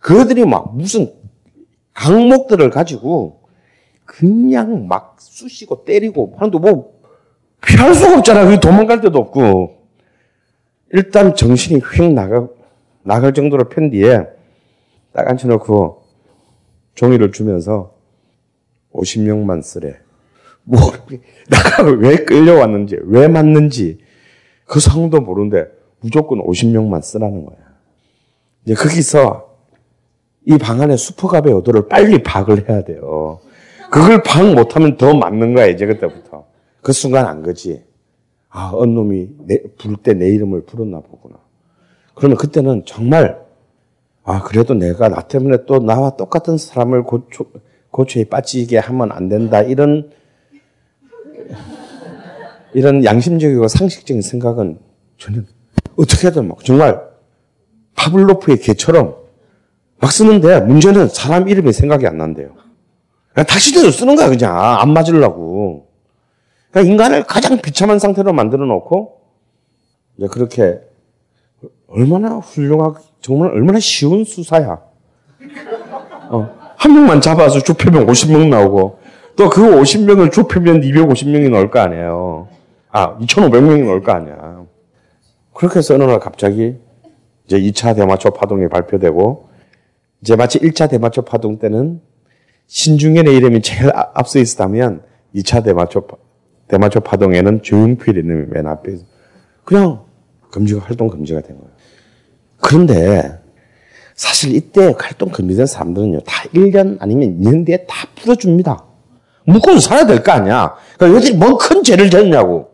그들이 막 무슨 강목들을 가지고 그냥 막 쑤시고 때리고 하는데 뭐 피할 수가 없잖아. 그 도망갈 데도 없고. 일단 정신이 휙 나가, 나갈 정도로 편 뒤에 딱 앉혀놓고 종이를 주면서 50명만 쓰래. 뭐, *laughs* 내가 왜 끌려왔는지, 왜 맞는지 그 상도 모르는데 무조건 50명만 쓰라는 거야. 이제 거기서 이 방 안에 슈퍼갑의 요도를 빨리 파악을 해야 돼요. 그걸 파악 못하면 더 맞는 거야, 이제 그때부터. 그 순간 안 거지. 아, 언 놈이 부를 때 내 이름을 부르나 보구나. 그러면 그때는 정말, 아, 그래도 내가 나 때문에 또 나와 똑같은 사람을 고초, 고초에 빠지게 하면 안 된다. 이런, 이런 양심적이고 상식적인 생각은 전혀 어떻게든 막 정말 파블로프의 개처럼 막 쓰는데 문제는 사람 이름이 생각이 안 난대요. 그냥 닥치대로 쓰는 거야, 그냥. 안 맞으려고. 그러니까 인간을 가장 비참한 상태로 만들어 놓고, 이제 그렇게, 얼마나 훌륭하고, 정말 얼마나 쉬운 수사야. 어, 한 명만 잡아서 좁히면 50명 나오고, 또 그 50명을 좁히면 250명이 나올 거 아니에요. 아, 2,500명이 나올 거 아니야. 그렇게 해서 어느 날 갑자기, 이제 2차 대마초 파동이 발표되고, 이제 마치 1차 대마초 파동 때는 신중현의 이름이 제일 아- 앞서 있었다면 2차 대마초, 파- 대마초 파동에는 조용필 이름이 맨 앞에 있어. 그냥 금지가, 활동 금지가 된 거예요. 그런데 사실 이때 활동 금지된 사람들은요, 다 1년 아니면 2년 뒤에 다 풀어줍니다. 묵고는 살아야 될 거 아니야. 그러니까 여전히 뭔큰 죄를 졌냐고.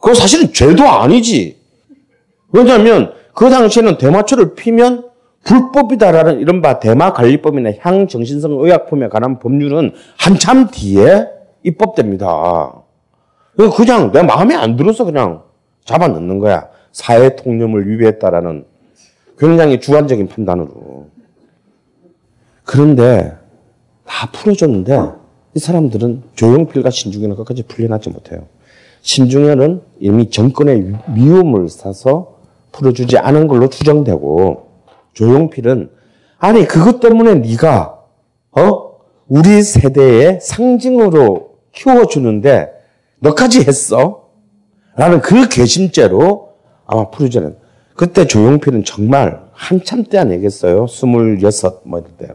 그거 사실은 죄도 아니지. 왜냐하면 그 당시에는 대마초를 피면 불법이다라는 이른바 대마 관리법이나 향정신성 의약품에 관한 법률은 한참 뒤에 입법됩니다. 그냥 내 마음에 안 들어서 그냥 잡아 넣는 거야. 사회 통념을 위배했다라는 굉장히 주관적인 판단으로. 그런데 다 풀어줬는데 이 사람들은 조용필과 신중현은 끝까지 풀려나지 못해요. 신중현은 이미 정권의 미움을 사서 풀어주지 않은 걸로 추정되고 조용필은 아니 그것 때문에 네가 어 우리 세대의 상징으로 키워주는데 너까지 했어? 라는 그 괘씸죄로 아마 않은 그때 조용필은 정말 한참 때 아니겠어요? 스물여섯 뭐 이럴 때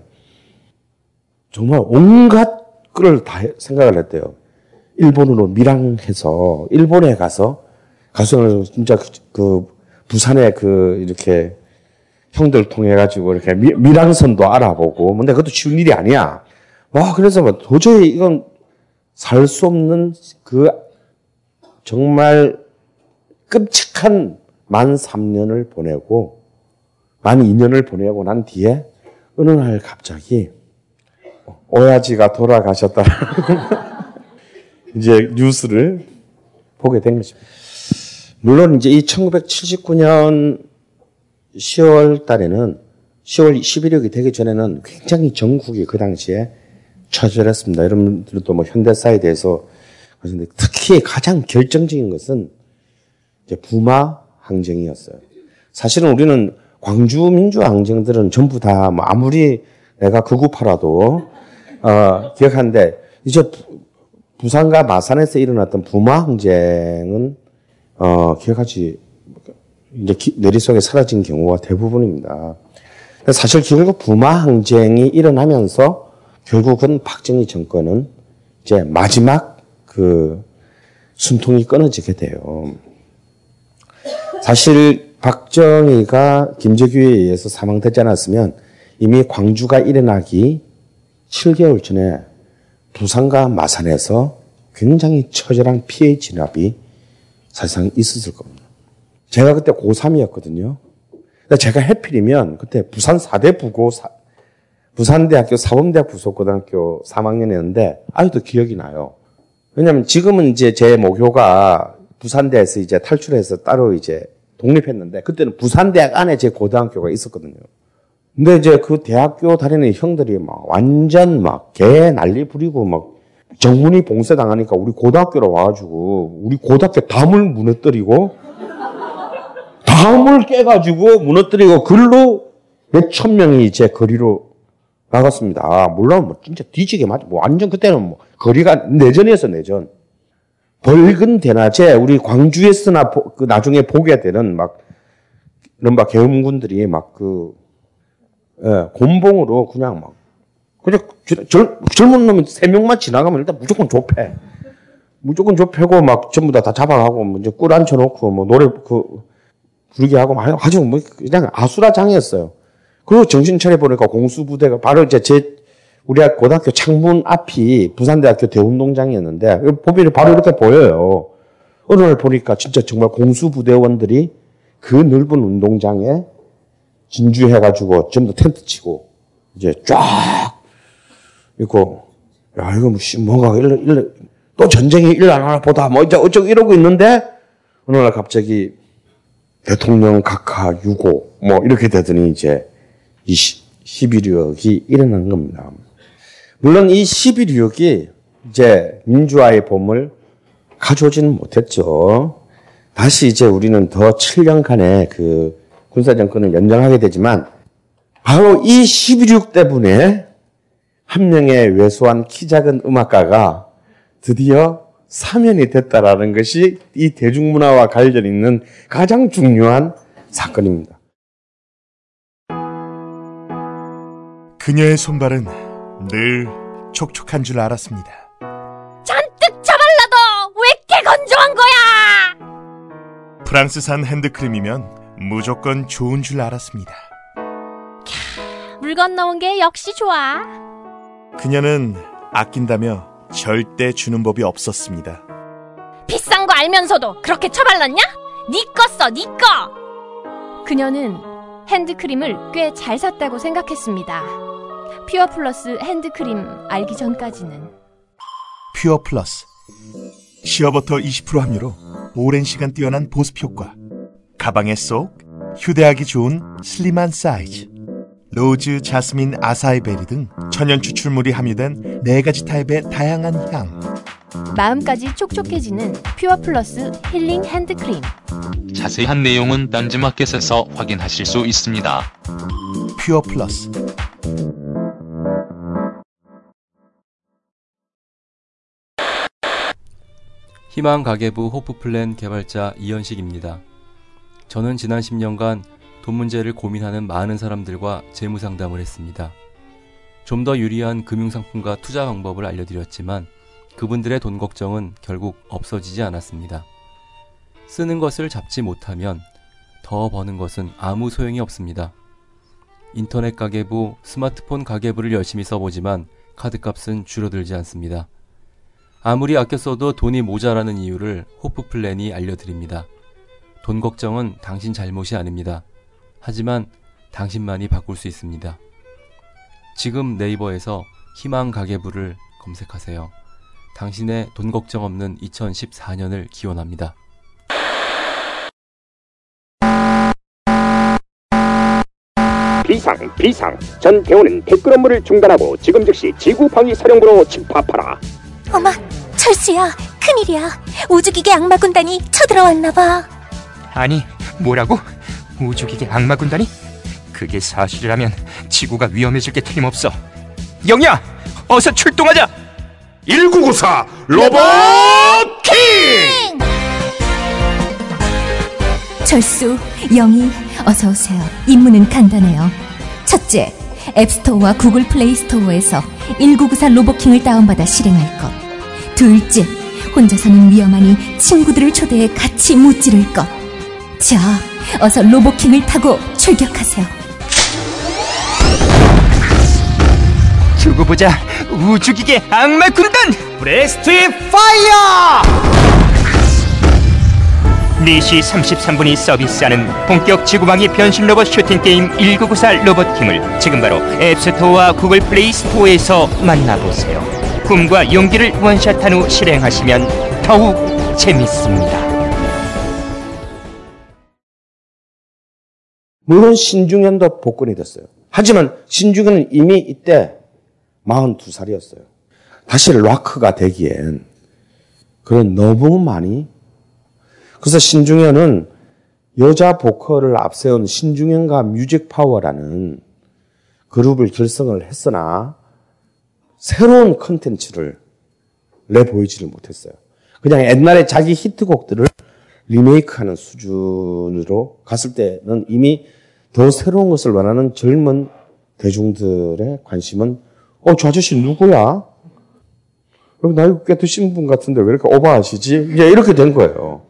정말 온갖 걸다 생각을 했대요. 일본으로 밀항해서 일본에 가서 가서 진짜 그, 그 부산에 그 이렇게 형들 통해 가지고 이렇게 미, 밀항선도 알아보고 근데 그것도 쉬운 일이 아니야. 와 그래서 뭐 도저히 이건 살 수 없는 그 정말 끔찍한 만 3년을 보내고 만 2년을 보내고 난 뒤에 어느 날 갑자기 오야지가 돌아가셨다. *laughs* 이제 뉴스를 보게 된 것입니다. 물론 이제 이 1979년 10월 달에는 10월 11일이 되기 전에는 굉장히 전국이 그 당시에 처절했습니다. 여러분들도 뭐 현대사에 대해서 그런데 특히 가장 결정적인 것은 이제 부마 항쟁이었어요. 사실은 우리는 광주 민주 항쟁들은 전부 다 뭐 아무리 내가 극우파라도 어, 기억하는데 이제 부- 부산과 마산에서 일어났던 부마 항쟁은 어, 기억하지 이제 기- 내리속에 사라진 경우가 대부분입니다. 사실 결국 부마 항쟁이 일어나면서 결국은 박정희 정권은 이제 마지막 그 숨통이 끊어지게 돼요. 사실 박정희가 김재규에 의해서 사망되지 않았으면 이미 광주가 일어나기 7개월 전에 부산과 마산에서 굉장히 처절한 피해 진압이 사실상 있었을 겁니다. 제가 그때 고3이었거든요. 근데 제가 해필이면 그때 부산 4대 부고 사- 부산대학교 사범대학 부속고등학교 3학년이었는데 아직도 기억이 나요. 왜냐면 지금은 이제 제 모교가 부산대에서 이제 탈출해서 따로 이제 독립했는데 그때는 부산대학 안에 제 고등학교가 있었거든요. 근데 이제 그 대학교 다니는 형들이 막 완전 막 개 난리 부리고 막 정문이 봉쇄당하니까 우리 고등학교로 와가지고 우리 고등학교 담을 무너뜨리고 담을 깨가지고 무너뜨리고 글로 몇 천 명이 이제 거리로 나갔습니다. 아, 물론 뭐 진짜 뒤지게 맞, 뭐 완전 그때는 뭐 거리가 내전이었어 내전. 벌금 대낮에 우리 광주에서나 보- 그 나중에 보게 되는 막 이른바 계엄군들이 막그 예, 곤봉으로 그냥 막 그냥 저- 젊, 젊은 놈이 세 명만 지나가면 일단 무조건 좁혀. 무조건 좁혀고 막 전부 다 다 잡아가고 뭐 이제 꿀 앉혀놓고 뭐 노래 그 부르게 하고 막 아주 뭐 그냥 아수라장이었어요. 그리고 정신 차려 보니까 공수부대가 바로 이제 제 우리 학 고등학교 창문 앞이 부산대학교 대운동장이었는데 보면 바로 이렇게 보여요. 어느 날 보니까 진짜 정말 공수부대원들이 그 넓은 운동장에 진주해가지고 전부 다 텐트 치고 이제 쫙 있고 야 이거 뭐 씨, 뭔가 일러, 일러, 또 전쟁이 일어나나 보다 뭐 이제 어쩌고 이러고 있는데 어느 날 갑자기 대통령 각하 유고 뭐 이렇게 되더니 이제 이 11.6이 일어난 겁니다. 물론 이 11.6이 이제 민주화의 봄을 가져오지는 못했죠. 다시 이제 우리는 더 7년간의 그 군사정권을 연장하게 되지만 바로 이 11.6 때문에 한 명의 왜소한 키 작은 음악가가 드디어 사면이 됐다라는 것이 이 대중문화와 관련 있는 가장 중요한 사건입니다. 그녀의 손발은 늘 촉촉한 줄 알았습니다. 잔뜩 잡아라도 왜 이렇게 건조한 거야? 프랑스산 핸드크림이면 무조건 좋은 줄 알았습니다. 물 건너온 게 역시 좋아. 그녀는 아낀다며 절대 주는 법이 없었습니다. 비싼 거 알면서도 그렇게 처발랐냐? 네거 써, 네 거. 그녀는 핸드크림을 꽤 잘 샀다고 생각했습니다. 퓨어 플러스 핸드크림 알기 전까지는. 퓨어 플러스 시어버터 20% 함유로 오랜 시간 뛰어난 보습 효과 가방에 쏙 휴대하기 좋은 슬림한 사이즈 로즈, 자스민, 아사이베리 등 천연 추출물이 함유된 네 가지 타입의 다양한 향 마음까지 촉촉해지는 퓨어 플러스 힐링 핸드크림. 자세한 내용은 딴지마켓에서 확인하실 수 있습니다. 퓨어 플러스 희망 가계부 호프플랜 개발자 이현식입니다. 저는 지난 10년간 돈 문제를 고민하는 많은 사람들과 재무 상담을 했습니다. 좀 더 유리한 금융상품과 투자 방법을 알려드렸지만 그분들의 돈 걱정은 결국 없어지지 않았습니다. 쓰는 것을 잡지 못하면 더 버는 것은 아무 소용이 없습니다. 인터넷 가계부, 스마트폰 가계부를 열심히 써보지만 카드값은 줄어들지 않습니다. 아무리 아껴 써도 돈이 모자라는 이유를 호프 플랜이 알려드립니다. 돈 걱정은 당신 잘못이 아닙니다. 하지만 당신만이 바꿀 수 있습니다. 지금 네이버에서 희망 가계부를 검색하세요. 당신의 돈 걱정 없는 2014년을 기원합니다. 비상 비상 전 대원은 댓글 업무를 중단하고 지금 즉시 지구 방위 사령부로 집합하라 어마, 철수야, 큰일이야. 우주기계 악마 군단이 쳐들어왔나 봐. 아니 뭐라고? 우주기계 악마 군단이? 그게 사실이라면 지구가 위험해질 게 틀림없어 영희야 어서 출동하자 1994 로봇 킹! 철수, 영희, 어서 오세요. 임무는 간단해요. 첫째, 앱스토어와 구글 플레이 스토어에서 1994 로보킹을 다운받아 실행할 것. 둘째, 혼자서는 위험하니 친구들을 초대해 같이 무찌를 것. 자, 어서 로보킹을 타고 출격하세요. 두고 보자 우주기계 악마 군단 breast fire 4시 33분이 서비스하는 본격 지구방위 변신 로봇 슈팅 게임 1994 로봇킹을 지금 바로 앱스토어와 구글 플레이 스토어에서 만나보세요. 꿈과 용기를 원샷한 후 실행하시면 더욱 재밌습니다. 물론 신중현도 복권이 됐어요. 하지만 신중현은 이미 이때 42살이었어요. 다시 락커가 되기엔 그런 너무 많이 그래서 신중현은 여자 보컬을 앞세운 신중현과 뮤직 파워라는 그룹을 결성을 했으나 새로운 컨텐츠를 내보이지를 못했어요. 그냥 옛날에 자기 히트곡들을 리메이크하는 수준으로 갔을 때는 이미 더 새로운 것을 원하는 젊은 대중들의 관심은 어, 저 아저씨 누구야? 여기 나이 꽤 드신 분 같은데 왜 이렇게 오버하시지? 이제 이렇게 된 거예요.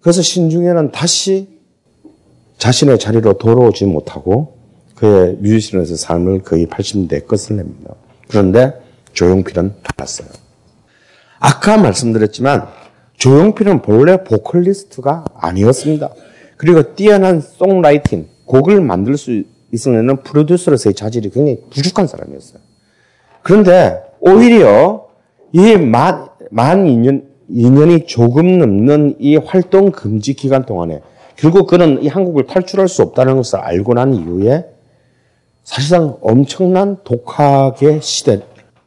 그래서 신중에는 다시 자신의 자리로 돌아오지 못하고 그의 뮤지션에서 삶을 거의 80년대에 끝을 냅니다. 그런데 조용필은 달랐어요. 아까 말씀드렸지만 조용필은 본래 보컬리스트가 아니었습니다. 그리고 뛰어난 송라이팅, 곡을 만들 수 있으려는 프로듀서로서의 자질이 굉장히 부족한 사람이었어요. 그런데 오히려 이 만, 만 2년, 2년이 조금 넘는 이 활동 금지 기간 동안에 결국 그는 이 한국을 탈출할 수 없다는 것을 알고 난 이후에 사실상 엄청난 독학의 시대,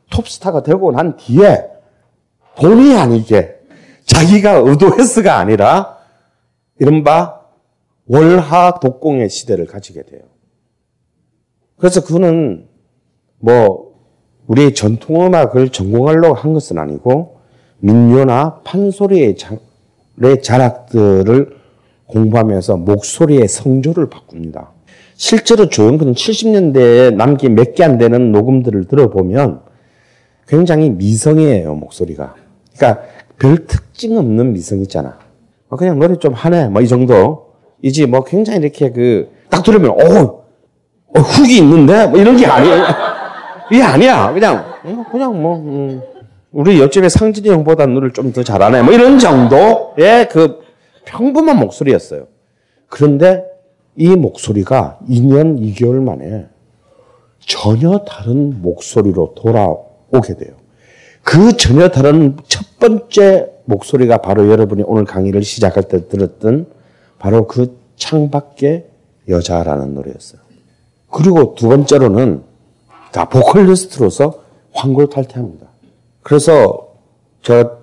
톱스타가 되고 난 뒤에 본의 아니게 자기가 의도했어가 아니라 이른바 월하 독공의 시대를 가지게 돼요. 그래서 그는 뭐 우리의 전통음악을 전공하려고 한 것은 아니고 민요나 판소리의 자락들을 공부하면서 목소리의 성조를 바꿉니다. 실제로 조용필은 70년대에 남긴 몇 개 안 되는 녹음들을 들어보면 굉장히 미성이에요, 목소리가. 그러니까 별 특징 없는 미성 있잖아. 뭐 그냥 노래 좀 하네, 뭐 이 정도. 이지 뭐 굉장히 이렇게 그, 딱 들으면, 어, 어 훅이 있는데? 뭐 이런 게 아니에요. *laughs* 이게 아니야. 그냥, 그냥 뭐, 음, 우리 옆집에 상진이 형보다 노래를 좀 더 잘하네. 뭐 이런 정도의 그 평범한 목소리였어요. 그런데 이 목소리가 2년 2개월 만에 전혀 다른 목소리로 돌아오게 돼요. 그 전혀 다른 첫 번째 목소리가 바로 여러분이 오늘 강의를 시작할 때 들었던 바로 그 창밖의 여자라는 노래였어요. 그리고 두 번째로는 다 보컬리스트로서 황골탈퇴합니다. 그래서 제가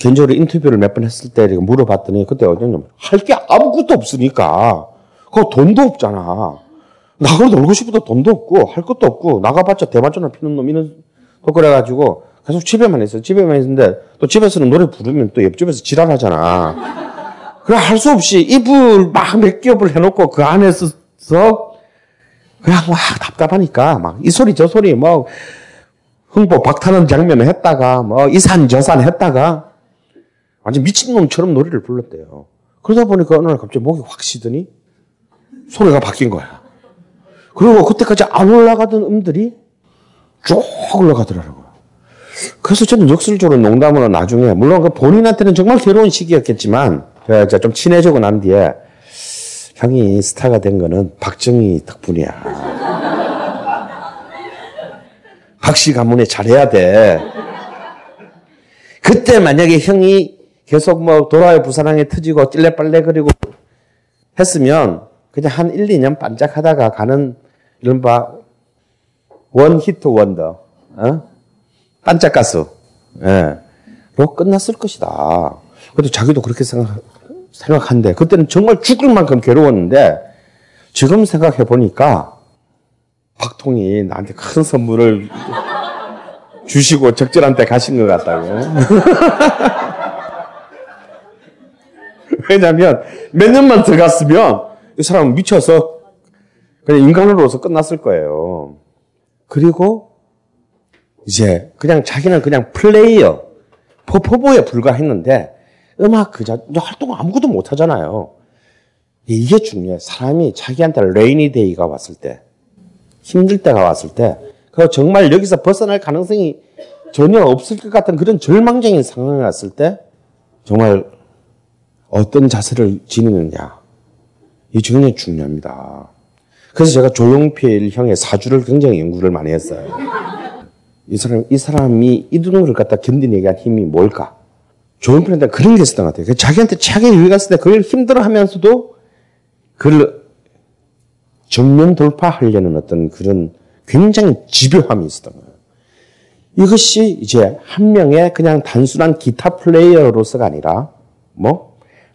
개인적으로 인터뷰를 몇 번 했을 때 물어봤더니 그때 어쩌냐면 할 게 아무것도 없으니까 그 돈도 없잖아. 나가 놀고 싶어도 돈도 없고 할 것도 없고 나가봤자 대마초나 피는 놈 이런 또 그래가지고 계속 집에만 있어요. 집에만 있는데 또 집에서는 노래 부르면 또 옆집에서 지랄하잖아. 그래 할수 없이 이불 막몇 겹을 해놓고 그 안에서 그냥 막 답답하니까 막 이 소리 저 소리 뭐 흥보 박타는 장면을 했다가 뭐 이산 저산 했다가 완전 미친놈처럼 노래를 불렀대요. 그러다 보니까 어느 날 갑자기 목이 확 쉬더니 소리가 바뀐 거야. 그리고 그때까지 안 올라가던 음들이 쭉 올라가더라고요. 그래서 저는 역설적으로 농담으로 나중에 물론 그 본인한테는 정말 괴로운 시기였겠지만 제가 좀 친해지고 난 뒤에 형이 스타가 된 거는 박정희 덕분이야. *laughs* 박씨 가문에 잘해야 돼. 그때 만약에 형이 계속 뭐 돌아와 부산항에 터지고 찔레빨래 그리고 했으면 그냥 한 1, 2년 반짝 하다가 가는 이른바 원 히트 원더, 어? 반짝 가수, 예. 로 끝났을 것이다. 그래도 자기도 그렇게 생각, 생각한데, 그때는 정말 죽을 만큼 괴로웠는데, 지금 생각해 보니까, 박통이 나한테 큰 선물을 주시고 적절한 때 가신 것 같다고. *laughs* 왜냐면, 몇 년만 더 갔으면, 이 사람은 미쳐서 그냥 인간으로서 끝났을 거예요. 그리고 이제 그냥 자기는 그냥 플레이어, 퍼포버에 불과했는데 음악 그 자, 활동 아무것도 못 하잖아요. 이게 중요해. 사람이 자기한테 rainy day가 왔을 때, 힘들 때가 왔을 때, 그 정말 여기서 벗어날 가능성이 전혀 없을 것 같은 그런 절망적인 상황이 왔을 때, 정말 어떤 자세를 지니느냐. 이 굉장히 중요합니다. 그래서 제가 조용필 형의 사주를 굉장히 연구를 많이 했어요. 이 사람, 이 사람이 이런 걸 갖다 견디내게 한 힘이 뭘까? 조용필한테 그런 게 있었던 것 같아요. 자기한테 최악의 위기가 있을 때 그걸 힘들어 하면서도 그걸 정면 돌파하려는 어떤 그런 굉장히 집요함이 있었던 거예요. 이것이 이제 한 명의 그냥 단순한 기타 플레이어로서가 아니라 뭐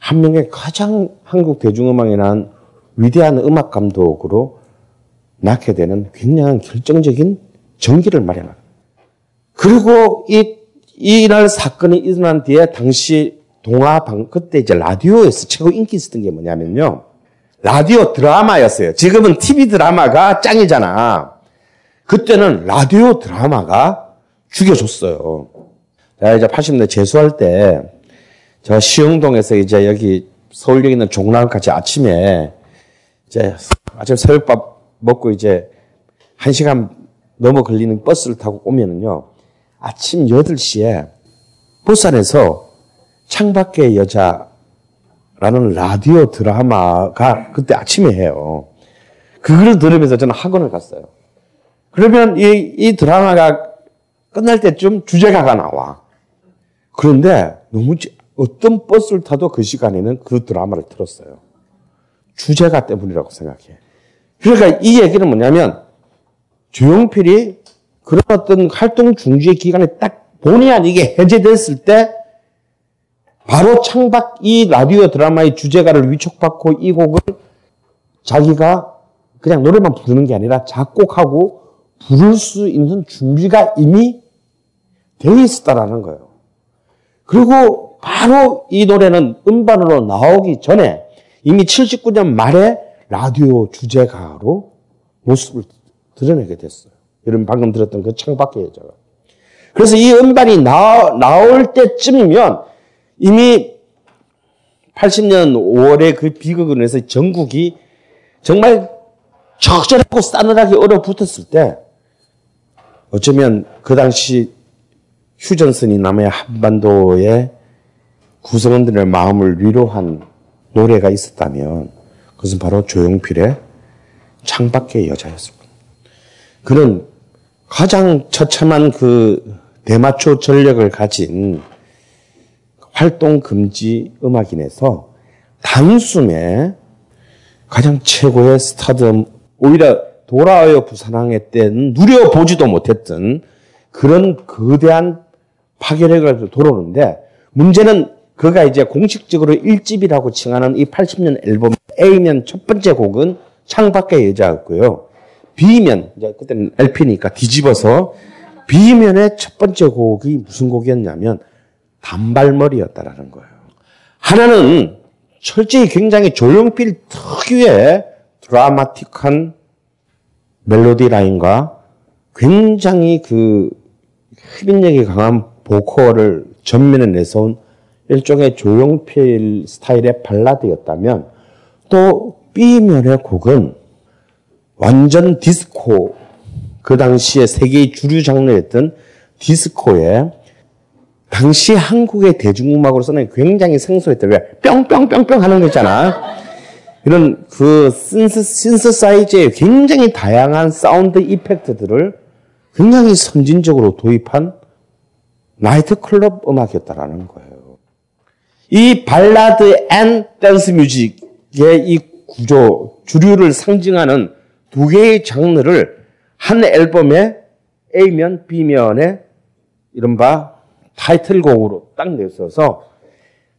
한 명의 가장 한국 대중음악에 난 위대한 음악 감독으로 낳게 되는 굉장한 결정적인 전기를 마련합니다. 그리고 이, 이날 사건이 일어난 뒤에 당시 동화방, 그때 이제 라디오에서 최고 인기 있었던 게 뭐냐면요. 라디오 드라마였어요. 지금은 TV 드라마가 짱이잖아. 그때는 라디오 드라마가 죽여줬어요. 제가 이제 80년대 재수할 때, 제가 시흥동에서 이제 여기 서울역에 있는 종락 같이 아침에 이제 아침 새벽밥 먹고 이제 한 시간 넘어 걸리는 버스를 타고 오면은요, 아침 8시에 버스 안에서 창밖의 여자라는 라디오 드라마가 그때 아침에 해요. 그걸 들으면서 저는 학원을 갔어요. 그러면 이, 이 드라마가 끝날 때쯤 주제가가 나와. 그런데 너무 어떤 버스를 타도 그 시간에는 그 드라마를 틀었어요. 주제가 때문이라고 생각해. 그러니까 이 얘기는 뭐냐면 조용필이 그런 어떤 활동 중지의 기간에 딱 본의 아니게 해제됐을 때 바로 창밖 이 라디오 드라마의 주제가를 위촉받고 이 곡을 자기가 그냥 노래만 부르는 게 아니라 작곡하고 부를 수 있는 준비가 이미 되어 있었다라는 거예요. 그리고 바로 이 노래는 음반으로 나오기 전에 이미 79년 말에 라디오 주제가로 모습을 드러내게 됐어요. 여러분 방금 들었던 그 창밖의 여자가. 그래서 이 음반이 나, 나올 때쯤이면 이미 80년 5월에 그 비극을 해서 전국이 정말 적절하고 싸늘하게 얼어붙었을 때 어쩌면 그 당시 휴전선이 남의 한반도의 구성원들의 마음을 위로한 노래가 있었다면 그것은 바로 조용필의 창밖의 여자였습니다. 그는 가장 처참한 그 대마초 전력을 가진 활동 금지 음악인에서 단숨에 가장 최고의 스타덤, 오히려 돌아와요 부산항해 때는 누려보지도 못했던 그런 거대한 파괴력을 돌아오는데 문제는 그가 이제 공식적으로 1집이라고 칭하는 이 80년 앨범 A면 첫 번째 곡은 창밖의 여자였고요. B면, 이제 그때는 LP니까 뒤집어서 B면의 첫 번째 곡이 무슨 곡이었냐면 단발머리였다라는 거예요. 하나는 철저히 굉장히 조용필 특유의 드라마틱한 멜로디 라인과 굉장히 그 흡인력이 강한 보컬을 전면에 내세운 일종의 조용필 스타일의 발라드였다면 또 B면의 곡은 완전 디스코 그 당시에 세계의 주류 장르였던 디스코에 당시 한국의 대중음악으로 서는 굉장히 생소했던 왜 뿅뿅뿅뿅 하는 거 있잖아. 이런 그 synth, synthesize의 굉장히 다양한 sound effect들을 굉장히 선진적으로 도입한 나이트 클럽 음악이었다라는 거예요. 이 발라드 and dance music의 이 구조, 주류를 상징하는 두 개의 장르를 한 앨범에 A면, B면에 이른바 타이틀곡으로 딱 내서서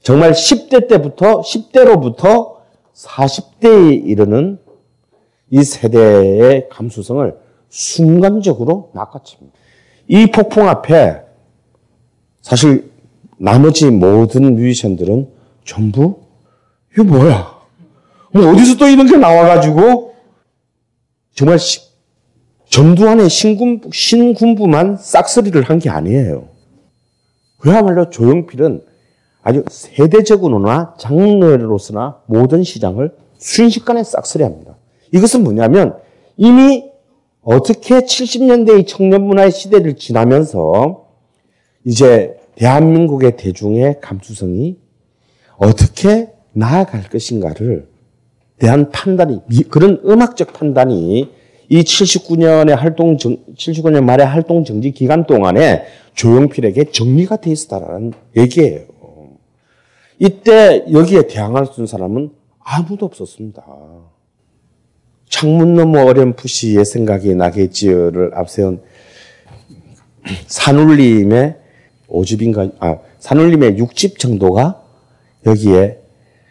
정말 10대 때부터, 10대로부터 40대에 이르는 이 세대의 감수성을 순간적으로 낚아챕니다. 이 폭풍 앞에 사실 나머지 모든 뮤지션들은 전부 이거 뭐야? 뭐 어디서 또 이런 게 나와가지고 정말 시, 전두환의 신군부, 신군부만 싹쓸이를 한 게 아니에요. 그야말로 조용필은 아주 세대적으로나 장르로서나 모든 시장을 순식간에 싹쓸이합니다. 이것은 뭐냐면 이미 어떻게 70년대의 청년 문화의 시대를 지나면서 이제 대한민국의 대중의 감수성이 어떻게 나아갈 것인가를 대한 판단이 그런 음악적 판단이 이 79년의 활동 79년 말의 활동 정지 기간 동안에 조용필에게 정리가 돼 있었다라는 얘기예요. 이때 여기에 대항할 수 있는 사람은 아무도 없었습니다. 창문 너머 어렴풋이 옛 생각이 나겠지요를 앞세운 산울림의 5집인가, 아, 산울림의 6집 정도가 여기에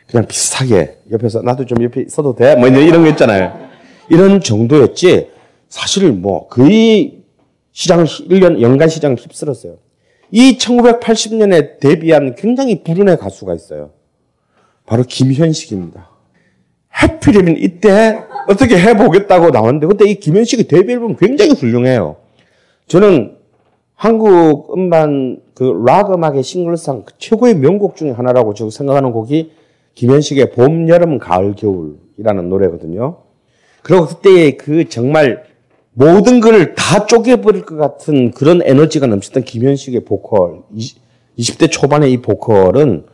그냥 비슷하게 옆에서 나도 좀 옆에 있어도 돼? 뭐 이런 거 있잖아요. 이런 정도였지 사실 뭐 거의 시장 1년 연간 시장을 휩쓸었어요. 이 1980년에 데뷔한 굉장히 불운의 가수가 있어요. 바로 김현식입니다. 해피리면 이때 어떻게 해보겠다고 나왔는데 그때 이 김현식의 데뷔 앨범 굉장히 훌륭해요. 저는 한국 음반 그 락 음악의 싱글상 최고의 명곡 중에 하나라고 저 생각하는 곡이 김현식의 봄, 여름, 가을, 겨울이라는 노래거든요. 그리고 그때의 그 정말 모든 걸다 쪼개버릴 것 같은 그런 에너지가 넘치던 김현식의 보컬, 20 대 초반의 이 보컬은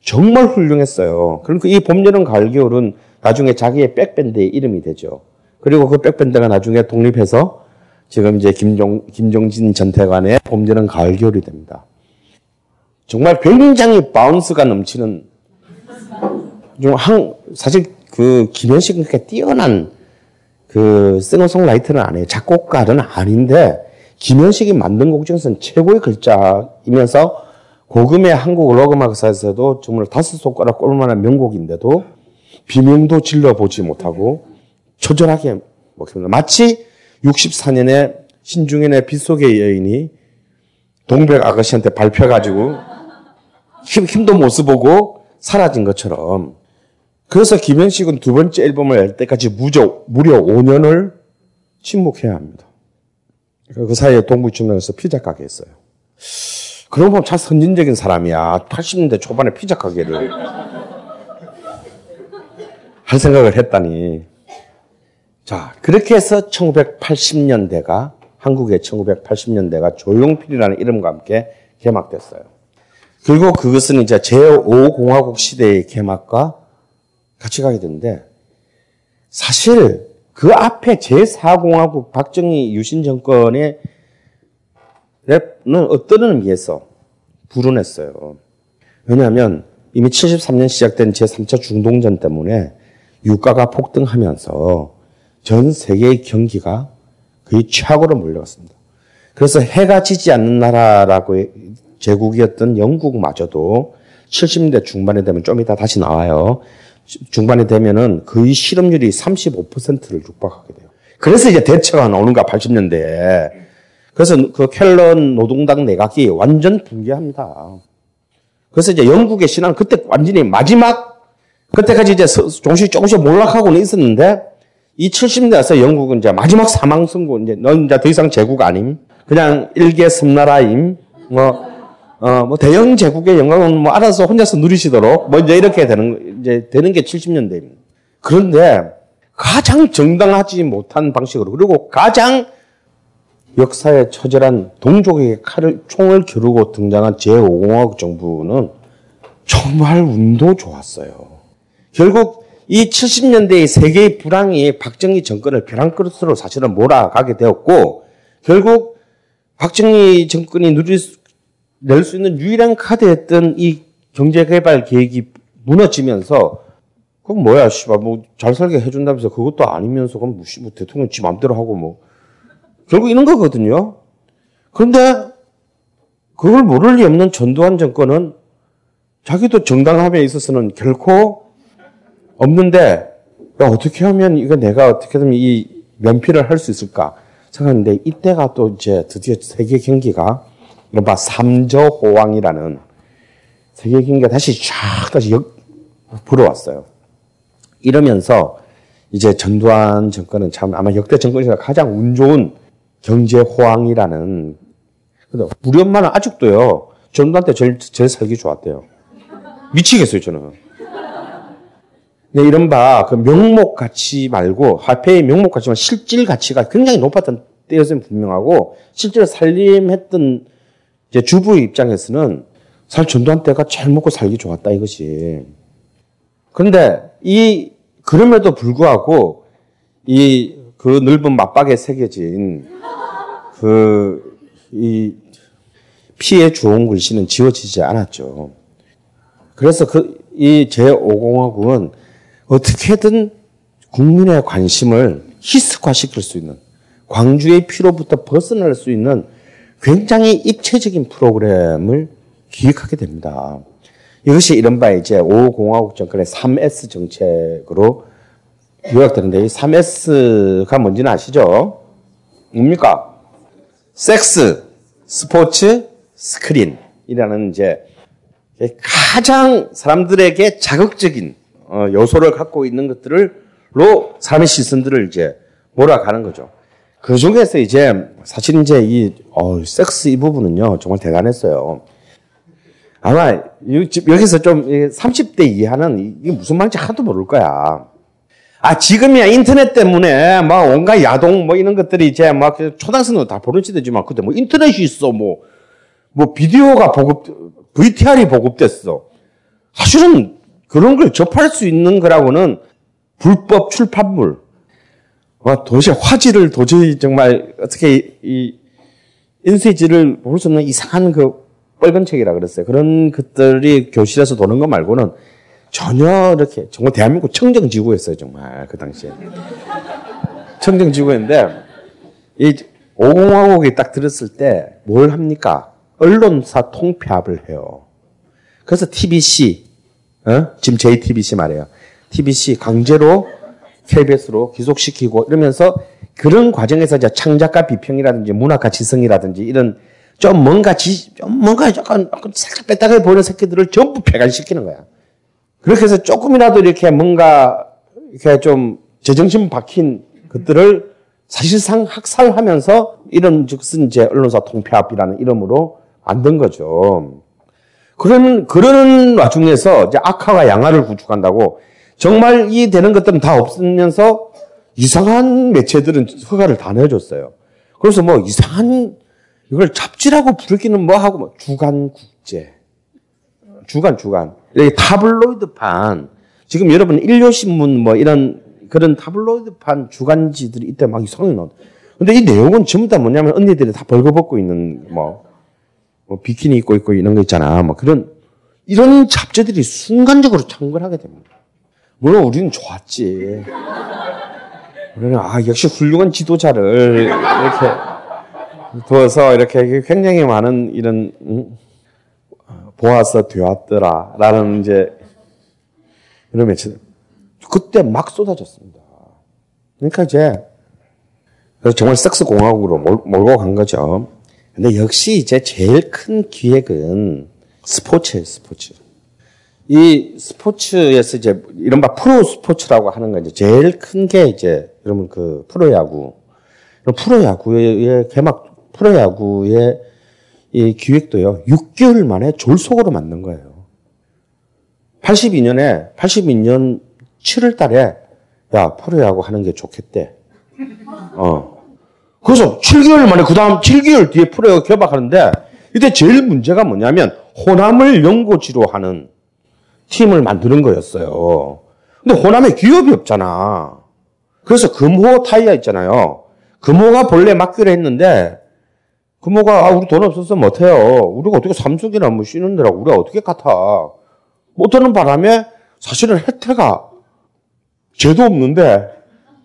정말 훌륭했어요. 그러니까 이 봄, 여름, 가을, 겨울은 나중에 자기의 백밴드의 이름이 되죠. 그리고 그 백밴드가 나중에 독립해서 지금 이제 김종, 김종진 전태관의 봄, 여름, 가을, 겨울이 됩니다. 정말 굉장히 바운스가 넘치는 좀 한, 사실 그 김현식은 그렇게 뛰어난 그 싱어송라이터는 아니에요. 작곡가는 아닌데 김현식이 만든 곡 중에서는 최고의 글자이면서 고금의 한국 록음악사에서도 정말 다섯 손가락 꼴만한 명곡인데도 비명도 질러보지 못하고 초절하게 먹힙니다. 마치 64년에 신중현의 빗속의 여인이 동백 아가씨한테 밟혀가지고 힘, 힘도 못 써보고 사라진 것처럼 그래서 김현식은 두 번째 앨범을 낼 때까지 무려, 무려 5년을 침묵해야 합니다. 그 사이에 동부청년에서 피자 가게 했어요. 그러고 보면 참 선진적인 사람이야. 80년대 초반에 피자 가게를 *laughs* 할 생각을 했다니. 자, 그렇게 해서 1980년대가, 한국의 1980년대가 조용필이라는 이름과 함께 개막됐어요. 그리고 그것은 이제 제5공화국 시대의 개막과 같이 가게 되는데 사실 그 앞에 제4공화국 박정희 유신 정권의 랩는 어떤 의미에서 불운했어요. 왜냐하면 이미 73년 시작된 제3차 중동전 때문에 유가가 폭등하면서 전 세계의 경기가 거의 최악으로 몰려갔습니다. 그래서 해가 지지 않는 나라라고 제국이었던 영국마저도 70년대 중반에 되면 좀 이따 다시 나와요. 중반에 되면은 거의 실업률이 35%를 육박하게 돼요. 그래서 이제 대처가 나오는가 80년대에. 그래서 그 켈런 노동당 내각이 완전 붕괴합니다. 그래서 이제 영국의 신앙 그때 완전히 마지막 그때까지 이제 조금씩 조금씩 몰락하고는 있었는데 이 70년대 에서 영국은 이제 마지막 사망 선고 이제 넌 이제 더 이상 제국 아님 그냥 일개 섬나라임 뭐 어, 뭐 대영 제국의 영광은 뭐 알아서 혼자서 누리시도록 뭐 이제 이렇게 되는 이제 되는 게 70년대입니다. 그런데 가장 정당하지 못한 방식으로 그리고 가장 역사에 처절한 동족에게 칼을 총을 겨루고 등장한 제5공화국 정부는 정말 운도 좋았어요. 결국 이 70년대의 세계의 불황이 박정희 정권을 벼랑 끝으로 사실은 몰아가게 되었고 결국 박정희 정권이 누릴 수, 낼 수 있는 유일한 카드였던 이 경제개발 계획이 무너지면서 그럼 뭐야, 씨발, 뭐, 잘 살게 해준다면서 그것도 아니면서, 그럼 뭐, 뭐 대통령 지 맘대로 하고 뭐. 결국 이런 거거든요. 그런데, 그걸 모를 리 없는 전두환 정권은 자기도 정당함에 있어서는 결코 없는데, 야, 어떻게 하면 이거 내가 어떻게든 이 면피를 할 수 있을까 생각했는데, 이때가 또 이제 드디어 세계 경기가, 이른바 삼저호황이라는 세계 경기가 다시 쫙 다시 역, 불어왔어요. 이러면서 이제 전두환 정권은 참 아마 역대 정권에서 가장 운 좋은 경제 호황이라는 근데 우리 엄마는 아직도요 전두환 때 제일, 제일 살기 좋았대요. 미치겠어요 저는. 네, 이른바 그 명목 가치 말고 화폐의 명목 가치만 실질 가치가 굉장히 높았던 때였으면 분명하고 실제로 살림했던 이제 주부의 입장에서는 살 전두환 때가 제일 먹고 살기 좋았다 이것이. 그런데 이 그럼에도 불구하고 이 그 넓은 맞박에 새겨진 그 이 피해 주온 글씨는 지워지지 않았죠. 그래서 그 이 제5공화국은 어떻게든 국민의 관심을 희석화시킬 수 있는 광주의 피로부터 벗어날 수 있는 굉장히 입체적인 프로그램을 기획하게 됩니다. 이것이 이른바 이제 5공화국 정권의 3S 정책으로 요약되는데 이 3S가 뭔지는 아시죠? 뭡니까? 섹스, 스포츠, 스크린이라는 이제 가장 사람들에게 자극적인 어, 요소를 갖고 있는 것들을로 사람의 시선들을 이제 몰아가는 거죠. 그 중에서 이제 사실 이제 이 어, 섹스 이 부분은요 정말 대단했어요. 아마 여기서 좀 30대 이하는 이게 무슨 말인지 하나도 모를 거야. 아 지금이야 인터넷 때문에 막 온갖 야동 뭐 이런 것들이 이제 막 초등학생도 다 보는 시대지만 그때 뭐 인터넷이 있어 뭐뭐 뭐 비디오가 보급 VTR이 보급됐어. 사실은 그런 걸 접할 수 있는 거라고는 불법 출판물. 와 도저히 화질을 도저히 정말 어떻게 이 인쇄지를 볼 수 없는 이상한 그 빨간 책이라 그랬어요. 그런 것들이 교실에서 도는 거 말고는 전혀 이렇게 정말 대한민국 청정지구였어요. 정말 그 당시에 *laughs* 청정지구였는데 이 오공화국이 딱 들었을 때 뭘 합니까? 언론사 통폐합을 해요. 그래서 TBC, 어? 지금 JTBC 말이에요. TBC 강제로 KBS로 귀속시키고 이러면서 그런 과정에서 이제 창작가 비평이라든지 문학가 지성이라든지 이런 좀 뭔가 지, 좀 뭔가 약간, 약간 살짝 뺐다가 보이는 새끼들을 전부 폐간시키는 거야. 그렇게 해서 조금이라도 이렇게 뭔가 이렇게 좀 제정신 박힌 것들을 사실상 학살하면서 이런 즉슨 이제 언론사 통폐합이라는 이름으로 만든 거죠. 그러는, 그러는 와중에서 이제 악화가 양화를 구축한다고 정말 이 되는 것들은 다 없으면서 이상한 매체들은 허가를 다 내줬어요. 그래서 뭐 이상한 이걸 잡지라고 부르기는 뭐 하고 뭐 주간 국제 주간 주간 여기 타블로이드판 지금 여러분 일요신문 뭐 이런 그런 타블로이드판 주간지들이 이때 막 이상하게 나온. 근데 이 내용은 전부 다 뭐냐면 언니들이 다 벌거벗고 있는 뭐, 뭐 비키니 입고 있고 이런 거 있잖아. 뭐 그런 이런 잡지들이 순간적으로 창궐하게 됩니다. 물론 우리는 좋았지. 우리는 아 역시 훌륭한 지도자를 이렇게 두어서 이렇게 굉장히 많은 이런 음, 보아서 되었더라라는 이제 이런 매체 그때 막 쏟아졌습니다. 그러니까 이제 정말 섹스 공화국으로 몰, 몰고 간 거죠. 근데 역시 이제 제일 큰 기획은 스포츠예요, 스포츠. 이 스포츠에서 이제 이른바 프로 스포츠라고 하는 건 이제 제일 큰 게 이제 여러분 그 프로야구. 프로야구의 개막 프로야구의 이 기획도요. 6개월 만에 졸속으로 만든 거예요. 82년에 82년 7월 달에 야, 프로야구 하는 게 좋겠대. 어. 그래서 7개월 만에 그 다음 7개월 뒤에 프로야구 개막하는데 이때 제일 문제가 뭐냐면 호남을 연고지로 하는 팀을 만드는 거였어요. 근데 호남에 기업이 없잖아. 그래서 금호 타이어 있잖아요. 금호가 본래 맡기로 했는데 금호가 아, 우리 돈 없어서 못해요. 우리가 어떻게 삼성이나 뭐 쉬는 데라고 우리가 어떻게 같아. 못하는 바람에 사실은 혜태가 죄도 없는데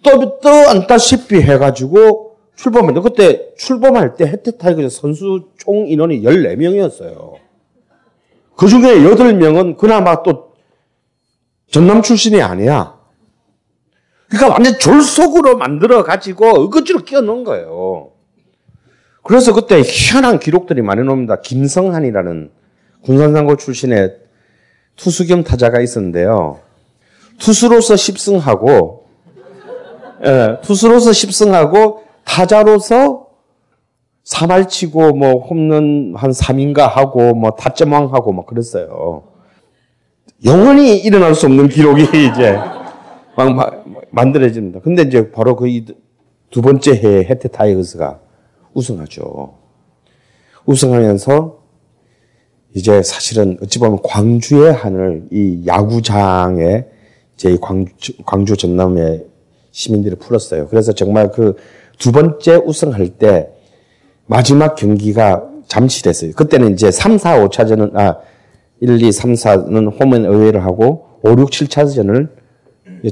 또, 또 안다시피 해가지고 출범했는데 그때 출범할 때 해태 타이거즈 선수 총 인원이 14명이었어요. 그 중에 8명은 그나마 또 전남 출신이 아니야. 그러니까 완전 졸속으로 만들어 가지고 어거지로 끼워 넣은 거예요. 그래서 그때 희한한 기록들이 많이 나옵니다. 김성한이라는 군산상고 출신의 투수 겸 타자가 있었는데요. 투수로서 10승하고, 예, 투수로서 10승하고, 타자로서 3할 치고, 뭐, 홈런 한 3인가 하고, 뭐, 타점왕 하고, 막 그랬어요. 영원히 일어날 수 없는 기록이 *laughs* 이제 막 마, 만들어집니다. 근데 이제 바로 그 두 번째 해에 해태 타이거스가 우승하죠. 우승하면서 이제 사실은 어찌 보면 광주의 하늘, 이 야구장에 이제 광주, 광주 전남의 시민들이 풀었어요. 그래서 정말 그 두 번째 우승할 때 마지막 경기가 잠실했어요. 그때는 이제 3, 4, 5차전은, 아, 1, 2, 3, 4는 홈앤 어웨이를 하고 5, 6, 7차전을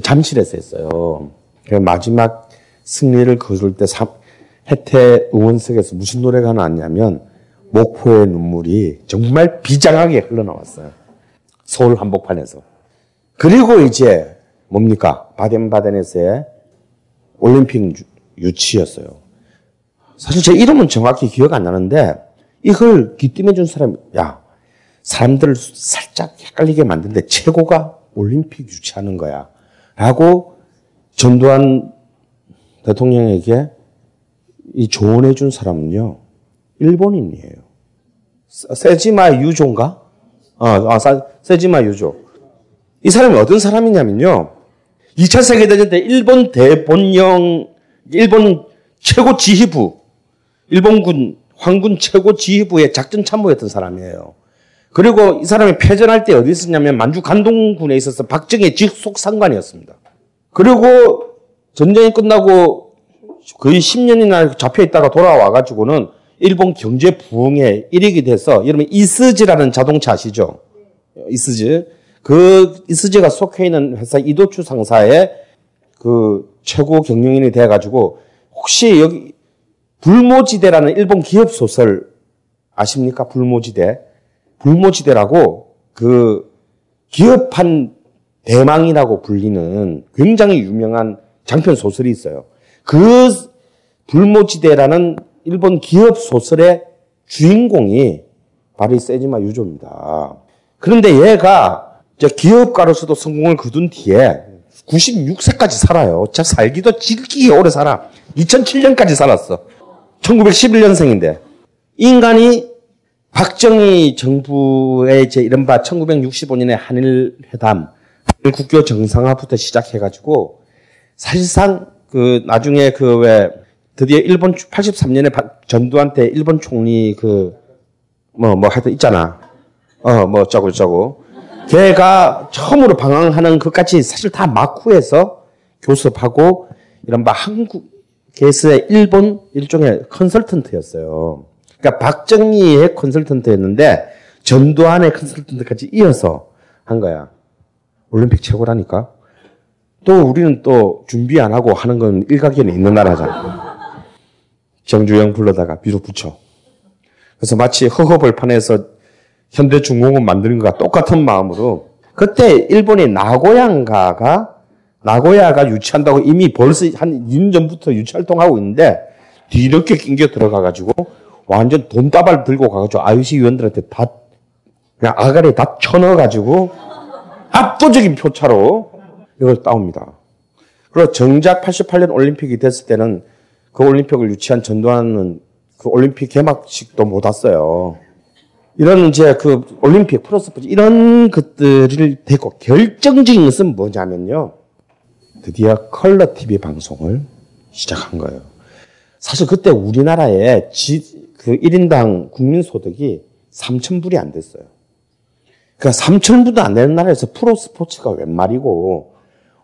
잠실에서 했어요. 마지막 승리를 거둘 때 혜태 응원석에서 무슨 노래가 나왔냐면 목포의 눈물이 정말 비장하게 흘러나왔어요. 서울 한복판에서. 그리고 이제 뭡니까? 바덴바덴에서의 올림픽 유치였어요. 사실 제 이름은 정확히 기억 안 나는데 이걸 기팀해 준 사람이 야 사람들을 살짝 헷갈리게 만드는데 최고가 올림픽 유치하는 거야. 라고 전두환 대통령에게 이 조언해 준 사람은요, 일본인이에요. 세지마 유조인가? 어, 아, 세지마 유조. 이 사람이 어떤 사람이냐면요, 2차 세계대전 때 일본 대본령, 일본 최고 지휘부, 일본군, 황군 최고 지휘부의 작전 참모였던 사람이에요. 그리고 이 사람이 패전할 때 어디 있었냐면 만주 간동군에 있어서 박정희 직속 상관이었습니다. 그리고 전쟁이 끝나고 거의 10년이나 잡혀 있다가 돌아와 가지고는 일본 경제 부흥에 일익이 돼서 여러분 이스즈라는 자동차 아시죠? 이스즈. 그 이스즈가 속해 있는 회사 이도추 상사의 그 최고 경영인이 돼 가지고 혹시 여기 불모지대라는 일본 기업 소설 아십니까? 불모지대. 불모지대라고 그 기업한 대망이라고 불리는 굉장히 유명한 장편 소설이 있어요. 그 불모지대라는 일본 기업 소설의 주인공이 바로 이 세지마 유조입니다. 그런데 얘가 기업가로서도 성공을 거둔 뒤에 96세까지 살아요. 자, 살기도 질기게 오래 살아. 2007년까지 살았어. 1911년생인데. 인간이 박정희 정부의 제 이른바 1965년의 한일 회담, 국교 정상화부터 시작해가지고 사실상 그 나중에 그 왜 드디어 일본 83년에 전두환 때 일본 총리 그 뭐뭐 뭐 하여튼 있잖아. 어뭐 어쩌고 저쩌고. 걔가 처음으로 방황하는 것까지 사실 다 마쿠에서 교섭하고 이른바 한국 에서의 일본 일종의 컨설턴트였어요. 그러니까 박정희의 컨설턴트였는데 전두환의 컨설턴트까지 이어서 한 거야. 올림픽 최고라니까. 또 우리는 또 준비 안 하고 하는 건 일각견이 있는 나라잖아. 정주영 불러다가 밀어붙여. 그래서 마치 허허벌판에서 현대중공업 만드는 것과 똑같은 마음으로 그때 일본의 나고양가가 나고야가 유치한다고 이미 벌써 한 2년 전부터 유치 활동하고 있는데 뒤늦게 낑겨 들어가가지고 완전 돈다발 들고 가가지고 IOC 위원들한테 다 그냥 아가리에 다 쳐넣어가지고 압도적인 표차로 이걸 따옵니다. 그리고 정작 88년 올림픽이 됐을 때는 그 올림픽을 유치한 전두환은 그 올림픽 개막식도 못 왔어요. 이런 이제 그 올림픽 프로스포츠 이런 것들을 대고 결정적인 것은 뭐냐면요. 드디어 컬러 TV 방송을 시작한 거예요. 사실 그때 우리나라에 지, 그 1인당 국민소득이 3천불이 안 됐어요. 그러니까 3천불도 안 되는 나라에서 프로 스포츠가 웬 말이고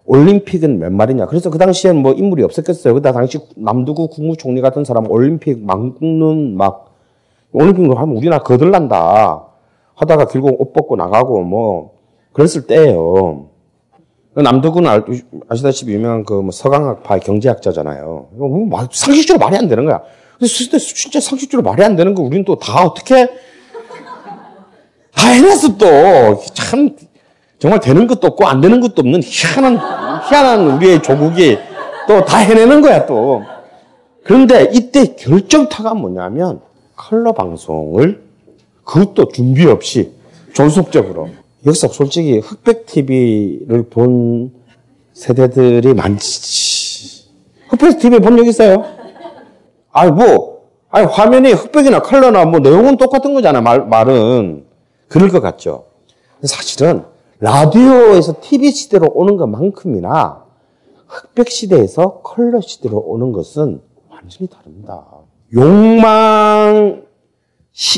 올림픽은 웬 말이냐. 그래서 그 당시엔 뭐 인물이 없었겠어요. 그다 당시 남두구 국무총리 같은 사람 올림픽 망국는 막 올림픽을 하면 우리나라 거들난다 하다가 결국 옷 벗고 나가고 뭐 그랬을 때예요. 남두구는 아시다시피 유명한 그 뭐 서강학파의 경제학자잖아요. 뭐 상식적으로 말이 안 되는 거야. 그래서 진짜 상식적으로 말이 안 되는 거 우리는 또 다 어떻게 다 해냈어 또. 참 정말 되는 것도 없고 안 되는 것도 없는 희한한 희한한 우리의 조국이 또 다 해내는 거야 또. 그런데 이때 결정타가 뭐냐면 컬러 방송을 그것도 준비 없이 존속적으로 여기서 솔직히 흑백 TV를 본 세대들이 많지. 흑백 TV 본 적 있어요? 아니, 뭐, 아니, 화면이 흑백이나 컬러나 뭐 내용은 똑같은 거잖아, 말, 말은. 그럴 것 같죠. 사실은 라디오에서 TV 시대로 오는 것만큼이나 흑백 시대에서 컬러 시대로 오는 것은 완전히 다릅니다. 욕망,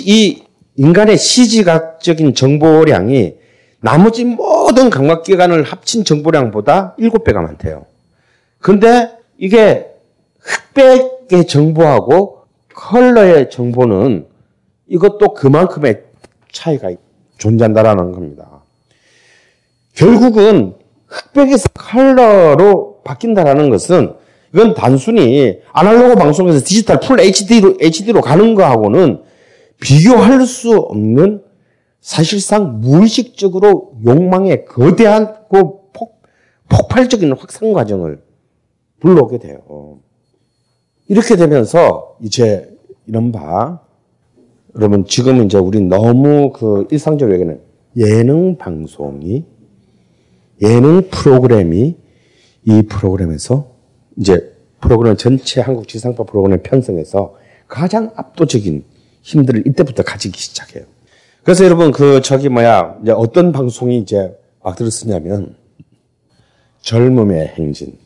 이 인간의 시지각적인 정보량이 나머지 모든 감각기관을 합친 정보량보다 7배가 많대요. 근데 이게 흑백의 정보하고 컬러의 정보는 이것도 그만큼의 차이가 존재한다라는 겁니다. 결국은 흑백에서 컬러로 바뀐다라는 것은 이건 단순히 아날로그 방송에서 디지털 풀 HD로, HD로 가는 거하고는 비교할 수 없는 사실상 무의식적으로 욕망의 거대한 그 폭, 폭발적인 확산 과정을 불러오게 돼요. 이렇게 되면서 이제 이런 바, 여러분 지금 이제 우리 너무 그 일상적으로 얘기하는 예능 방송이 예능 프로그램이 이 프로그램에서 이제 프로그램 전체 한국 지상파 프로그램 편성에서 가장 압도적인 힘들을 이때부터 가지기 시작해요. 그래서 여러분 그 저기 뭐야 이제 어떤 방송이 이제 막 들었으냐면 젊음의 행진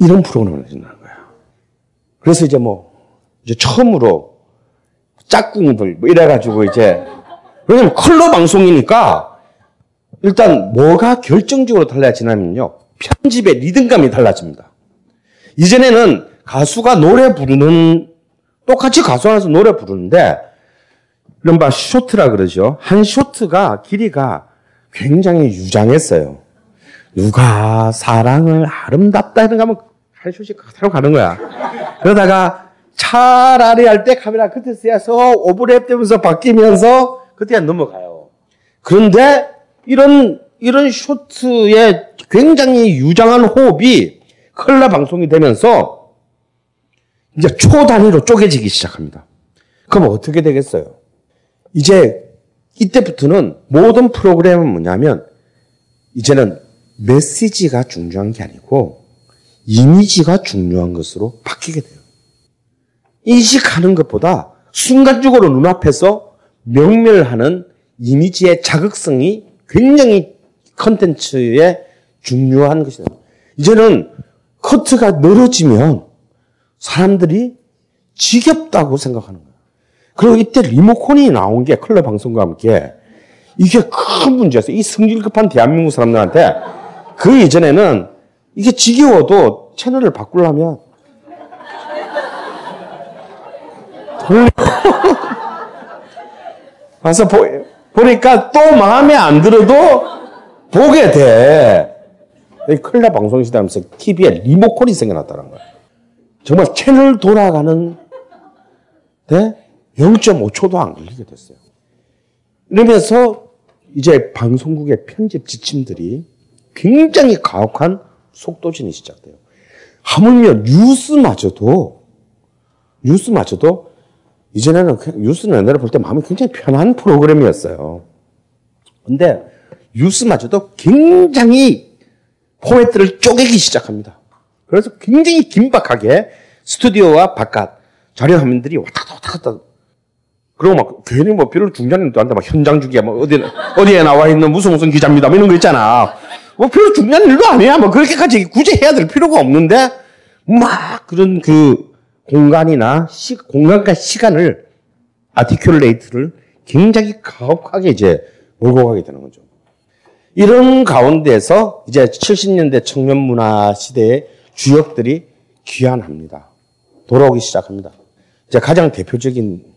이런 프로그램을 해준다는 거야. 그래서 이제 뭐 이제 처음으로 짝꿍들 뭐 이래가지고 이제 왜냐면 컬러 방송이니까 일단 뭐가 결정적으로 달라지냐면요 편집의 리듬감이 달라집니다. 이전에는 가수가 노래 부르는 똑같이 가수 안에서 노래 부르는데 이른바 쇼트라 그러죠. 한 쇼트가 길이가 굉장히 유장했어요. 누가 사랑을 아름답다 이런 거 하면 한 쇼씩 타러 가는 거야. 그러다가 차라리 할 때 카메라 그때 쓰여서 오버랩 되면서 바뀌면서 그때 넘어가요. 그런데 이런 이런 쇼트의 굉장히 유장한 호흡이 컬러 방송이 되면서 이제 초 단위로 쪼개지기 시작합니다. 그럼 어떻게 되겠어요? 이제 이때부터는 모든 프로그램은 뭐냐면 이제는 메시지가 중요한 게 아니고 이미지가 중요한 것으로 바뀌게 돼요. 인식하는 것보다 순간적으로 눈앞에서 명멸하는 이미지의 자극성이 굉장히 컨텐츠에 중요한 것이다. 이제는 커트가 늘어지면 사람들이 지겹다고 생각하는 거예요. 그리고 이때 리모컨이 나온 게 컬러 방송과 함께 이게 큰 문제였어요. 이 성질 급한 대한민국 사람들한테 그 이전에는 이게 지겨워도 채널을 바꾸려면. 와서 보, 보니까 또 마음에 안 들어도 보게 돼. 방송시대 하면서 TV에 리모컨이 생겨났다는 거야. 정말 채널 돌아가는 데 0.5초도 안 걸리게 됐어요. 이러면서 이제 방송국의 편집 지침들이 굉장히 가혹한 속도진이 시작돼요. 하물며 뉴스마저도 뉴스마저도 이전에는 뉴스는 옛날에 볼때 마음이 굉장히 편한 프로그램이었어요. 근데 뉴스마저도 굉장히 포맷들을 쪼개기 시작합니다. 그래서 굉장히 긴박하게 스튜디오와 바깥 자료 화면들이 왔다 갔다 왔다 갔다 그리고 막 괜히 뭐 별로 중요한 일도 막 현장 주기야 뭐 어디 어디에 나와 있는 무슨 무슨 기자입니다 뭐 이런 거 있잖아. 뭐 별로 중요한 일도 아니야. 뭐 그렇게까지 굳이 해야 될 필요가 없는데 막 그런 그 공간이나 시, 공간과 시간을 아티큘레이트를 굉장히 가혹하게 이제 몰고 가게 되는 거죠. 이런 가운데서 이제 70년대 청년 문화 시대의 주역들이 귀환합니다. 돌아오기 시작합니다. 이제 가장 대표적인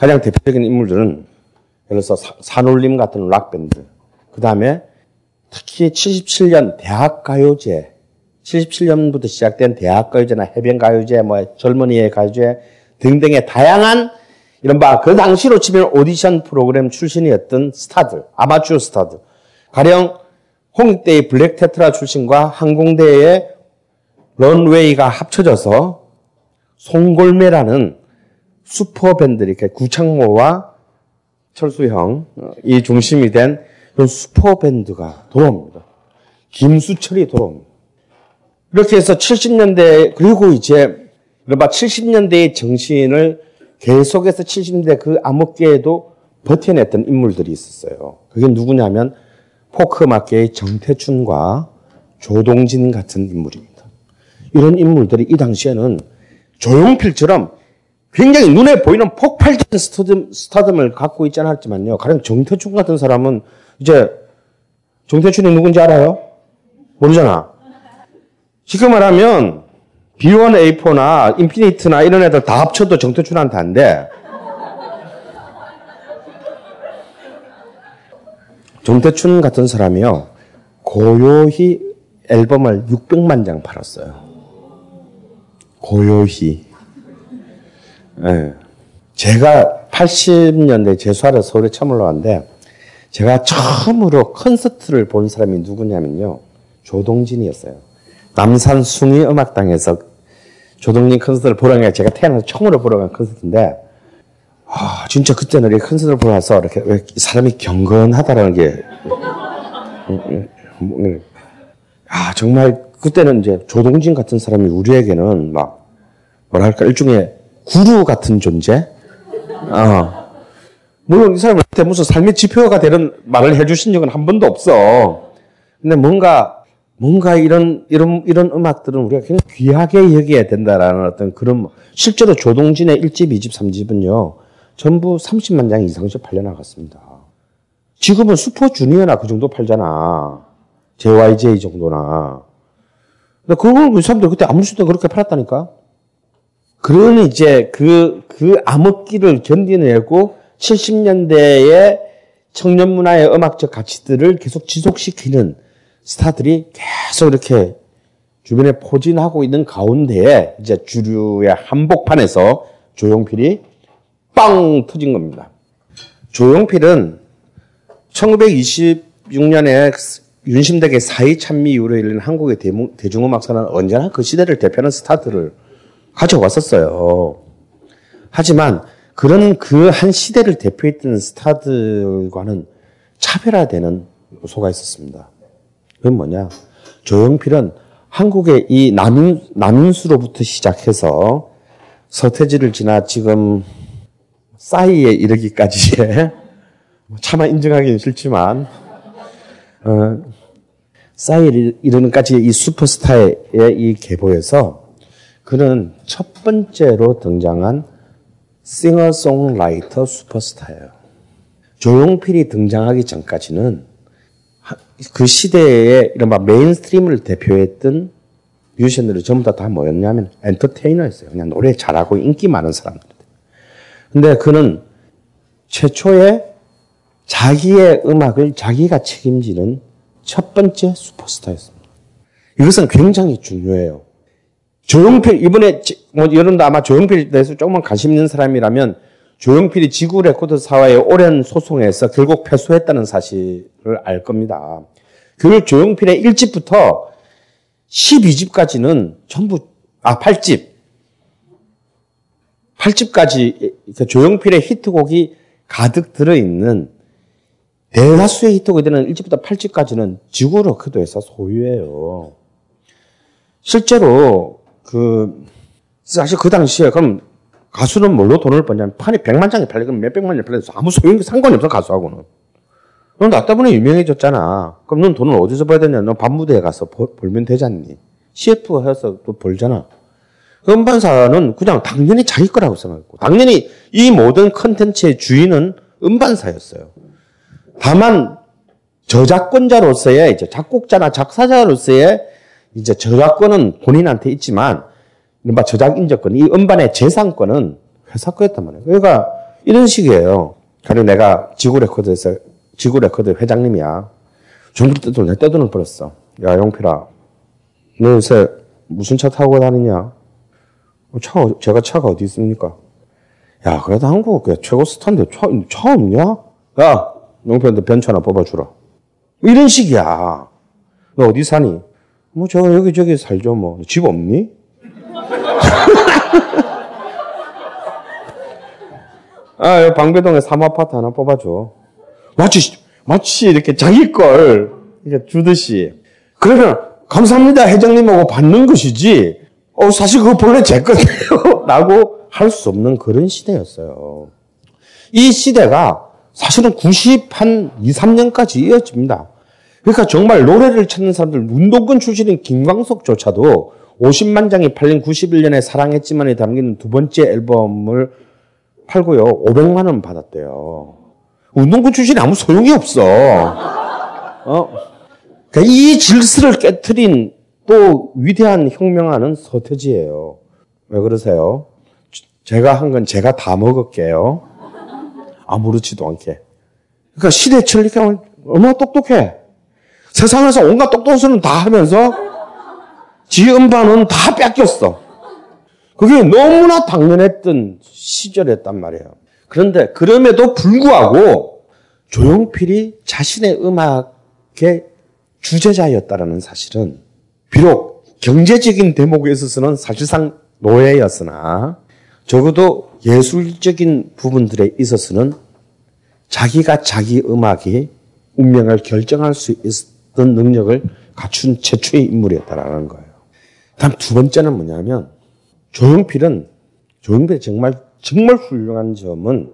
가장 대표적인 인물들은 예를 들어서 산울림 같은 락 밴드, 그 다음에 특히 77년 대학가요제, 77년부터 시작된 대학가요제나 해변가요제, 뭐 젊은이의 가요제 등등의 다양한 이른바 그 당시로 치면 오디션 프로그램 출신이었던 스타들, 아마추어 스타들. 가령 홍익대의 블랙 테트라 출신과 항공대의 런웨이가 합쳐져서 송골매라는 super band, 이렇게 구창모와 철수형, 이 중심이 된 그런 super band가 돌아옵니다. 김수철이 돌아옵니다. 이렇게 해서 70년대, 그리고 이제, 이른바 70년대의 정신을 계속해서 70년대 그 암흑계에도 버텨냈던 인물들이 있었어요. 그게 누구냐면, 포크마켓의 정태춘과 조동진 같은 인물입니다. 이런 인물들이 이 당시에는 조용필처럼 굉장히 눈에 보이는 폭발적인 stardom, stardom을 갖고 있지 않았지만요. 가령 정태춘 같은 사람은 이제 정태춘이 누군지 알아요? 모르잖아. 지금 말하면 B1A4나 인피니트나 이런 애들 다 합쳐도 정태춘한테 안 돼. 정태춘 같은 사람이요. 고요히 앨범을 600만 장 팔았어요. 고요히. 네. 제가 80년대 재수하러 서울에 처음 올라왔는데 제가 처음으로 콘서트를 본 사람이 누구냐면요. 조동진이었어요. 남산 숭이 음악당에서 조동진 콘서트를 보러 간 게 제가 태어나서 처음으로 보러 간 콘서트인데 아, 진짜 그때는 이 콘서트를 보러 와서 이렇게 왜 사람이 경건하다라는 게 아, 정말 그때는 이제 조동진 같은 사람이 우리에게는 막 뭐랄까 일종의 구루 같은 존재? 어. 물론 이 사람한테 무슨 삶의 지표가 되는 말을 해주신 적은 한 번도 없어. 근데 뭔가, 뭔가 이런, 이런, 이런 음악들은 우리가 굉장히 귀하게 여겨야 된다라는 어떤 그런, 실제로 조동진의 1집, 2집, 3집은요, 전부 30만 장 이상씩 팔려나갔습니다. 지금은 슈퍼주니어나 그 정도 팔잖아. JYJ 정도나. 근데 그걸 그 사람들 그때 아무 수도 그렇게 팔았다니까? 그러니 이제 그, 그 암흑기를 견디내고 70년대의 청년 문화의 음악적 가치들을 계속 지속시키는 스타들이 계속 이렇게 주변에 포진하고 있는 가운데에 이제 주류의 한복판에서 조용필이 빵 터진 겁니다. 조용필은 1926년에 윤심덕의 사회 찬미 이후로 열린 한국의 대중음악 사는 언제나 그 시대를 대표하는 스타들을 가져왔었어요. 하지만 그런 그 한 시대를 대표했던 스타들과는 차별화되는 요소가 있었습니다. 그건 뭐냐? 조용필은 한국의 이 남인, 남인수로부터 시작해서 서태지를 지나 지금 싸이에 이르기까지의 *laughs* 차마 인정하기는 싫지만 어, 싸이에 이르는까지 이 슈퍼스타의 이 계보에서 그는 첫 번째로 등장한 싱어송라이터 슈퍼스타예요. 조용필이 등장하기 전까지는 그 시대의 이른바 메인스트림을 대표했던 뮤지션들이 전부 다 다 뭐였냐면 엔터테이너였어요. 그냥 노래 잘하고 인기 많은 사람들. 근데 그는 최초의 자기의 음악을 자기가 책임지는 첫 번째 슈퍼스타였습니다. 이것은 굉장히 중요해요. 조용필 이번에 뭐 여러분도 아마 조용필에 대해서 조금만 관심 있는 사람이라면 조용필이 지구 레코드 사와의 오랜 소송에서 결국 패소했다는 사실을 알 겁니다. 그 조용필의 1집부터 12집까지는 전부 아 8집 8집까지 조용필의 히트곡이 가득 들어있는 대다수의 히트곡이 되는 1집부터 8집까지는 지구 레코드에서 소유예요. 실제로 그 사실 그 당시에 그럼 가수는 뭘로 돈을 버냐면 판이 100만 장이 팔리면 몇백만 장이 팔려서 아무 소용이 상관이 없어 가수하고는. 넌 나 때문에 유명해졌잖아. 그럼 넌 돈을 어디서 벌어야 되냐? 너 밤무대에 가서 벌, 벌면 되지 않니? CF 해서 또 벌잖아. 그 음반사는 그냥 당연히 자기 거라고 생각했고, 당연히 이 모든 컨텐츠의 주인은 음반사였어요. 다만 저작권자로서의 이제 작곡자나 작사자로서의 이제 저작권은 본인한테 있지만 이른바 저작인접권, 이 음반의 재산권은 회사 거였단 말이에요. 그러니까 이런 식이에요. 가령 내가 지구 레코드에서 지구 레코드 회장님이야. 정부 때도 내 떼돈을 벌었어. 야 용필아, 너 요새 무슨 차 타고 다니냐? 어, 차 제가 차가 어디 있습니까? 야 그래도 한국 최고 스타인데 차, 차 없냐? 야 용필한테 벤츠 하나 뽑아주라. 이런 식이야. 너 어디 사니? 뭐 제가 여기저기 살죠 뭐. 집 없니? *laughs* 아, 방배동에 사모아파트 하나 뽑아줘. 마치, 마치 이렇게 자기 걸 이렇게 주듯이. 그러면, 감사합니다, 회장님하고 받는 것이지, 어, 사실 그거 본래 제 건데요. *laughs* 라고 할 수 없는 그런 시대였어요. 이 시대가 사실은 90 한 2, 3년까지 이어집니다. 그러니까 정말 노래를 찾는 사람들, 운동권 출신인 김광석조차도 50만 장이 팔린 91년에 사랑했지만이 담긴 두 번째 앨범을 팔고요. 500만 원 받았대요. 운동권 출신이 아무 소용이 없어. 어? 그러니까 이 질서를 깨뜨린 또 위대한 혁명하는 서태지예요. 왜 그러세요? 제가 한 건 제가 다 먹을게요. 아무렇지도 않게. 그러니까 시대 천리가 얼마나 똑똑해. 세상에서 온갖 똑똑한 소리는 다 하면서 지 음반은 다 뺏겼어. 그게 너무나 당연했던 시절이었단 말이에요. 그런데 그럼에도 불구하고 조용필이 자신의 음악의 주제자였다라는 사실은 비록 경제적인 대목에 있어서는 사실상 노예였으나 적어도 예술적인 부분들에 있어서는 자기가 자기 음악이 운명을 결정할 수 있 었던 능력을 갖춘 최초의 인물이었다라는 거예요. 다음 두 번째는 뭐냐면 조용필은 조용필이 정말 정말 훌륭한 점은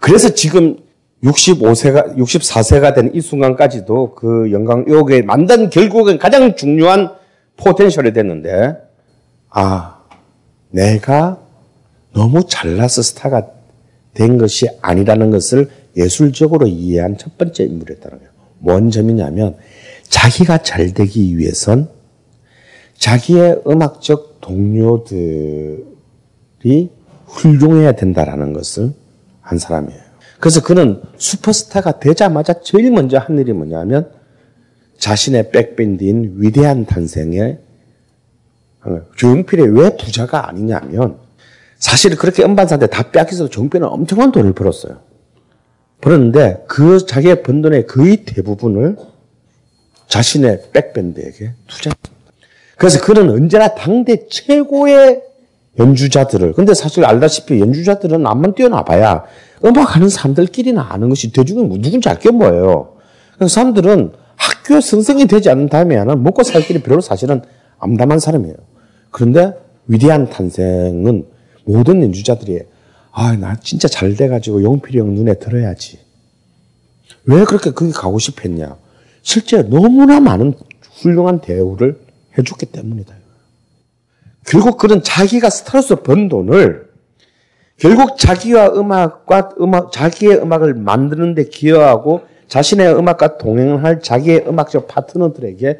그래서 지금 65세가 64세가 된 이 순간까지도 그 영광 요게 만든 결국은 가장 중요한 포텐셜이 됐는데 아 내가 너무 잘나서 스타가 된 것이 아니라는 것을 예술적으로 이해한 첫 번째 인물이었다는 거예요. 뭔 점이냐면 자기가 잘 되기 위해선 자기의 음악적 동료들이 훌륭해야 된다라는 것을 한 사람이에요. 그래서 그는 슈퍼스타가 되자마자 제일 먼저 한 일이 뭐냐면 자신의 백밴드인 위대한 탄생에 조용필이 왜 부자가 아니냐면 사실 그렇게 음반사한테 다 뺏기서 조용필은 엄청난 돈을 벌었어요. 벌었는데 그 자기의 번 돈의 거의 대부분을 자신의 백밴드에게 투자했습니다. 그래서 그는 언제나 당대 최고의 연주자들을 근데 사실 알다시피 연주자들은 암만 뛰어나봐야 음악하는 사람들끼리는 아는 것이 대중은 뭐 누군지 알게 뭐예요. 그래서 사람들은 학교 선생이 되지 않는 다음에는 먹고 살 길이 별로 사실은 암담한 사람이에요. 그런데 위대한 탄생은 모든 연주자들이 아, 나 진짜 잘 돼가지고 용필이 형 눈에 들어야지. 왜 그렇게 거기 가고 싶었냐? 실제 너무나 많은 훌륭한 대우를 해줬기 때문이다. 결국 그는 자기가 스타로서 번 돈을 결국 자기와 음악과 음악, 자기의 음악을 만드는데 기여하고 자신의 음악과 동행할 자기의 음악적 파트너들에게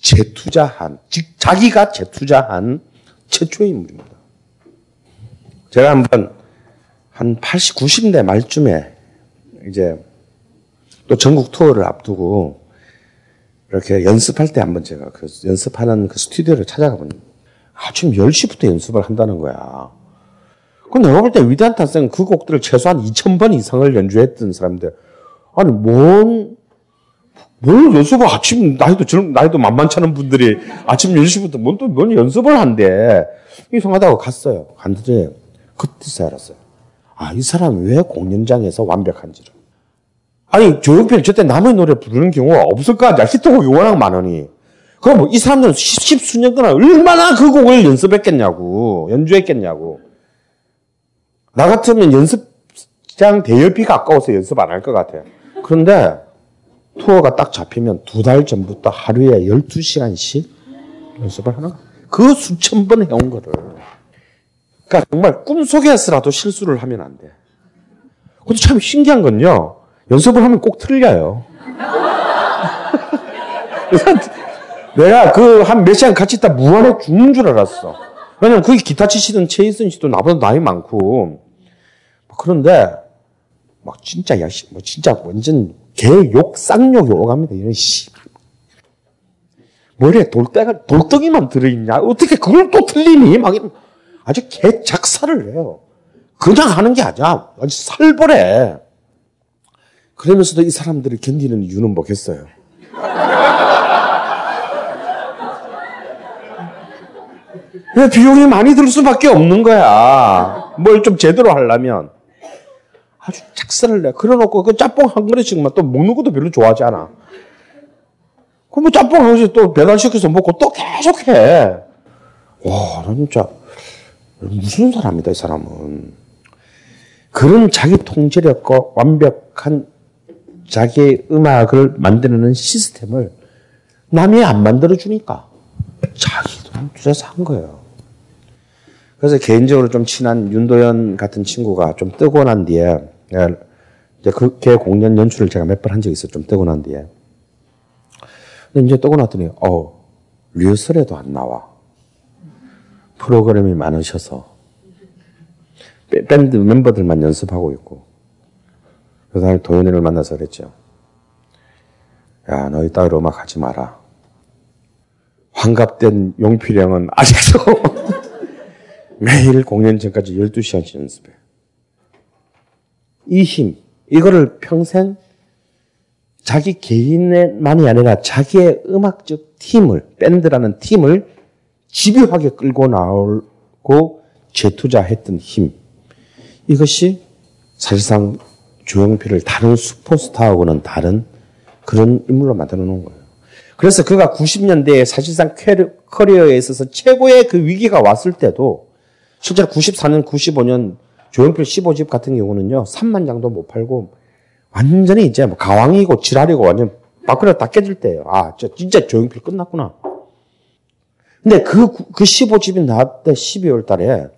재투자한, 즉 자기가 재투자한 최초의 인물입니다. 제가 한번 한 80, 90대 말쯤에 이제 또 전국 투어를 앞두고 이렇게 연습할 때 한번 제가 그 연습하는 그 스튜디오를 찾아가 보니 아침 10시부터 연습을 한다는 거야. 그 내가 볼 때 위대한 탄생 그 곡들을 최소한 2,000번 이상을 연주했던 사람들. 아니, 뭔, 뭘 연습을 아침, 나이도 젊, 나이도 만만치 않은 분들이 아침 10시부터 뭔 또, 뭔 연습을 한대. 이상하다고 갔어요. 갔는데, 그때서 알았어요. 아, 이 사람이 왜 공연장에서 완벽한지를. 아니, 조용필 저때 남의 노래 부르는 경우가 없을 거 아니야. 히트곡이 워낙 많으니. 그럼 뭐 이 사람들은 십, 십수년 동안 얼마나 그 곡을 연습했겠냐고. 연주했겠냐고. 나 같으면 연습장 대여비가 아까워서 연습 안 할 것 같아요. 그런데 투어가 딱 잡히면 두 달 전부터 하루에 12시간씩 연습을 하는. 그 수천 번 해온 거를. 그러니까 정말 꿈속에서라도 실수를 하면 안 돼. 근데 참 신기한 건요. 연습을 하면 꼭 틀려요. 내가 그 한 몇 시간 같이 있다 무한에 죽는 줄 알았어. 왜냐면 거기 기타 치시던 최희선 씨도 나보다 나이 많고. 그런데 막 진짜 야, 뭐 진짜 완전 개욕 쌍욕 욕합니다. 이런 씨. 머리에 돌대가 돌덩이만 들어있냐? 어떻게 그걸 또 틀리니? 막 아주 개 작사를 해요. 그냥 하는 게 아니야. 아주 살벌해. 그러면서도 이 사람들을 견디는 이유는 뭐겠어요? 왜 비용이 많이 들 수밖에 없는 거야. 뭘 좀 제대로 하려면. 아주 작사를 내. 그래놓고 그 짬뽕 한 그릇씩만 또 먹는 것도 별로 좋아하지 않아. 그럼 뭐 짬뽕 한 그릇 또 배달시켜서 먹고 또 계속 해. 와, 나 진짜 무슨 사람이다, 이 사람은. 그런 자기 통제력과 완벽한 자기의 음악을 만드는 시스템을 남이 안 만들어주니까 자기 돈 투자해서 한 거예요. 그래서 개인적으로 좀 친한 윤도현 같은 친구가 좀 뜨고 난 뒤에 이제 그걔 공연 연출을 제가 몇 번 한 적이 있어요. 좀 뜨고 난 뒤에. 근데 이제 뜨고 났더니 어 리허설에도 안 나와. 프로그램이 많으셔서 밴드 멤버들만 연습하고 있고 그 다음에 도현이를 만나서 그랬죠. 야 너희 따로 음악 하지 마라. 환갑된 용필형은 아직도 *laughs* 매일 공연 전까지 12시간씩 연습해. 이 힘, 이거를 평생 자기 개인만이 아니라 자기의 음악적 팀을, 밴드라는 팀을 집요하게 끌고 나오고 재투자했던 힘. 이것이 사실상 조용필을 다른 슈퍼스타하고는 다른 그런 인물로 만들어 놓은 거예요. 그래서 그가 90년대에 사실상 커리어에 있어서 최고의 그 위기가 왔을 때도 실제로 94년, 95년 조용필 15집 같은 경우는요, 3만 장도 못 팔고 완전히 이제 뭐 가왕이고 지랄이고 완전 밖으로 다 깨질 때예요. 아, 저 진짜 조용필 끝났구나. 근데 그, 그 15집이 나왔을 때 12월 달에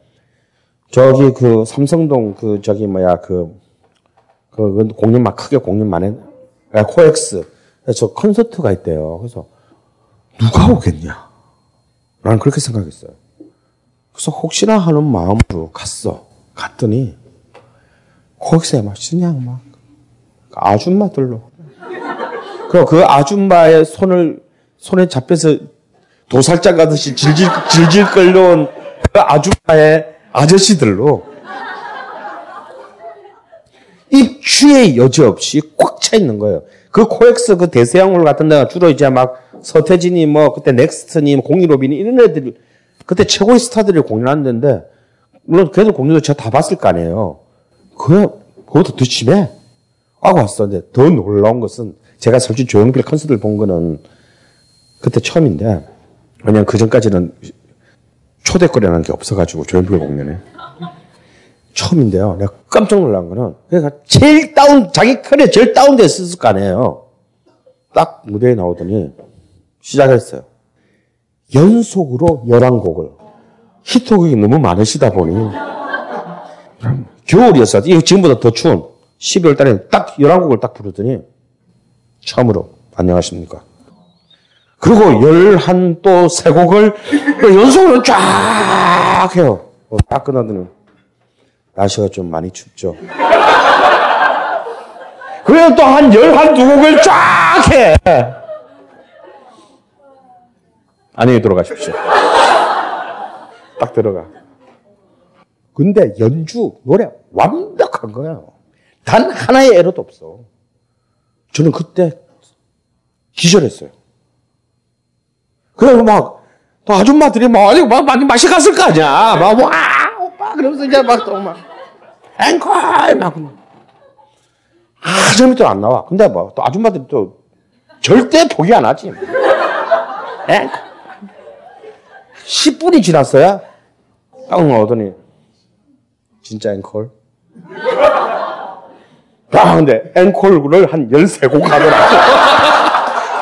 저기 그 삼성동 그 저기 뭐야 그, 그 공연 막 크게 공연 많이 아, 코엑스 저 콘서트가 있대요. 그래서 누가 오겠냐? 나는 그렇게 생각했어요. 그래서 혹시나 하는 마음으로 갔어. 갔더니 코엑스에 막 그냥 막 아줌마들로. 그리고 그 아줌마의 손을 손에 잡혀서 도살장 가듯이 질질 질질 끌려온 그 아줌마의 아저씨들로 입추의 여지 없이 꽉 차 있는 거예요. 그 코엑스 그 대서양홀 같은 데가 주로 이제 막 서태지니 뭐 그때 넥스트니 공일오비니 이런 애들 그때 최고의 스타들이 공연하는데 물론 걔들 공연도 제가 다 봤을 거 아니에요. 그 그것도 더 심해. 하고 왔었는데 더 놀라운 것은 제가 솔직히 조영필 콘서트를 본 거는 그때 처음인데 왜냐면 그 전까지는 초대거리라는 게 없어가지고 조영필 공연에 처음인데요. 내가 깜짝 놀란 거는 그러니까 제일 다운 자기 커리어 제일 다운돼 있었을 거 아니에요. 딱 무대에 나오더니 시작했어요. 연속으로 11곡을 히트곡이 너무 많으시다 보니 겨울이었어. 이거 지금보다 더 추운 12월 달에 딱 11곡을 딱 부르더니 처음으로 안녕하십니까. 그리고 열한 또세 곡을 연속으로 쫙 해요. 어, 딱 끝나더니 날씨가 좀 많이 춥죠. 그래서 또 한 열 한 두 곡을 쫙 해. 안녕히 들어가십시오. 딱 들어가. 근데 연주, 노래 완벽한 거예요. 단 하나의 에러도 없어. 저는 그때 기절했어요. 그래서 막, 또 아줌마들이 막, 막, 많이 마시 갔을 거 아니야. 막, 와, 오빠! 그러면서 이제 막, 또 막, 앵콜! 막, 아, 재미도 안 나와. 근데 뭐, 또 아줌마들이 또, 절대 포기 안 하지. 앵콜! 10분이 지났어야, 딱 나오더니, 진짜 앵콜? 야, 근데 앵콜을 한 13곡 하더라.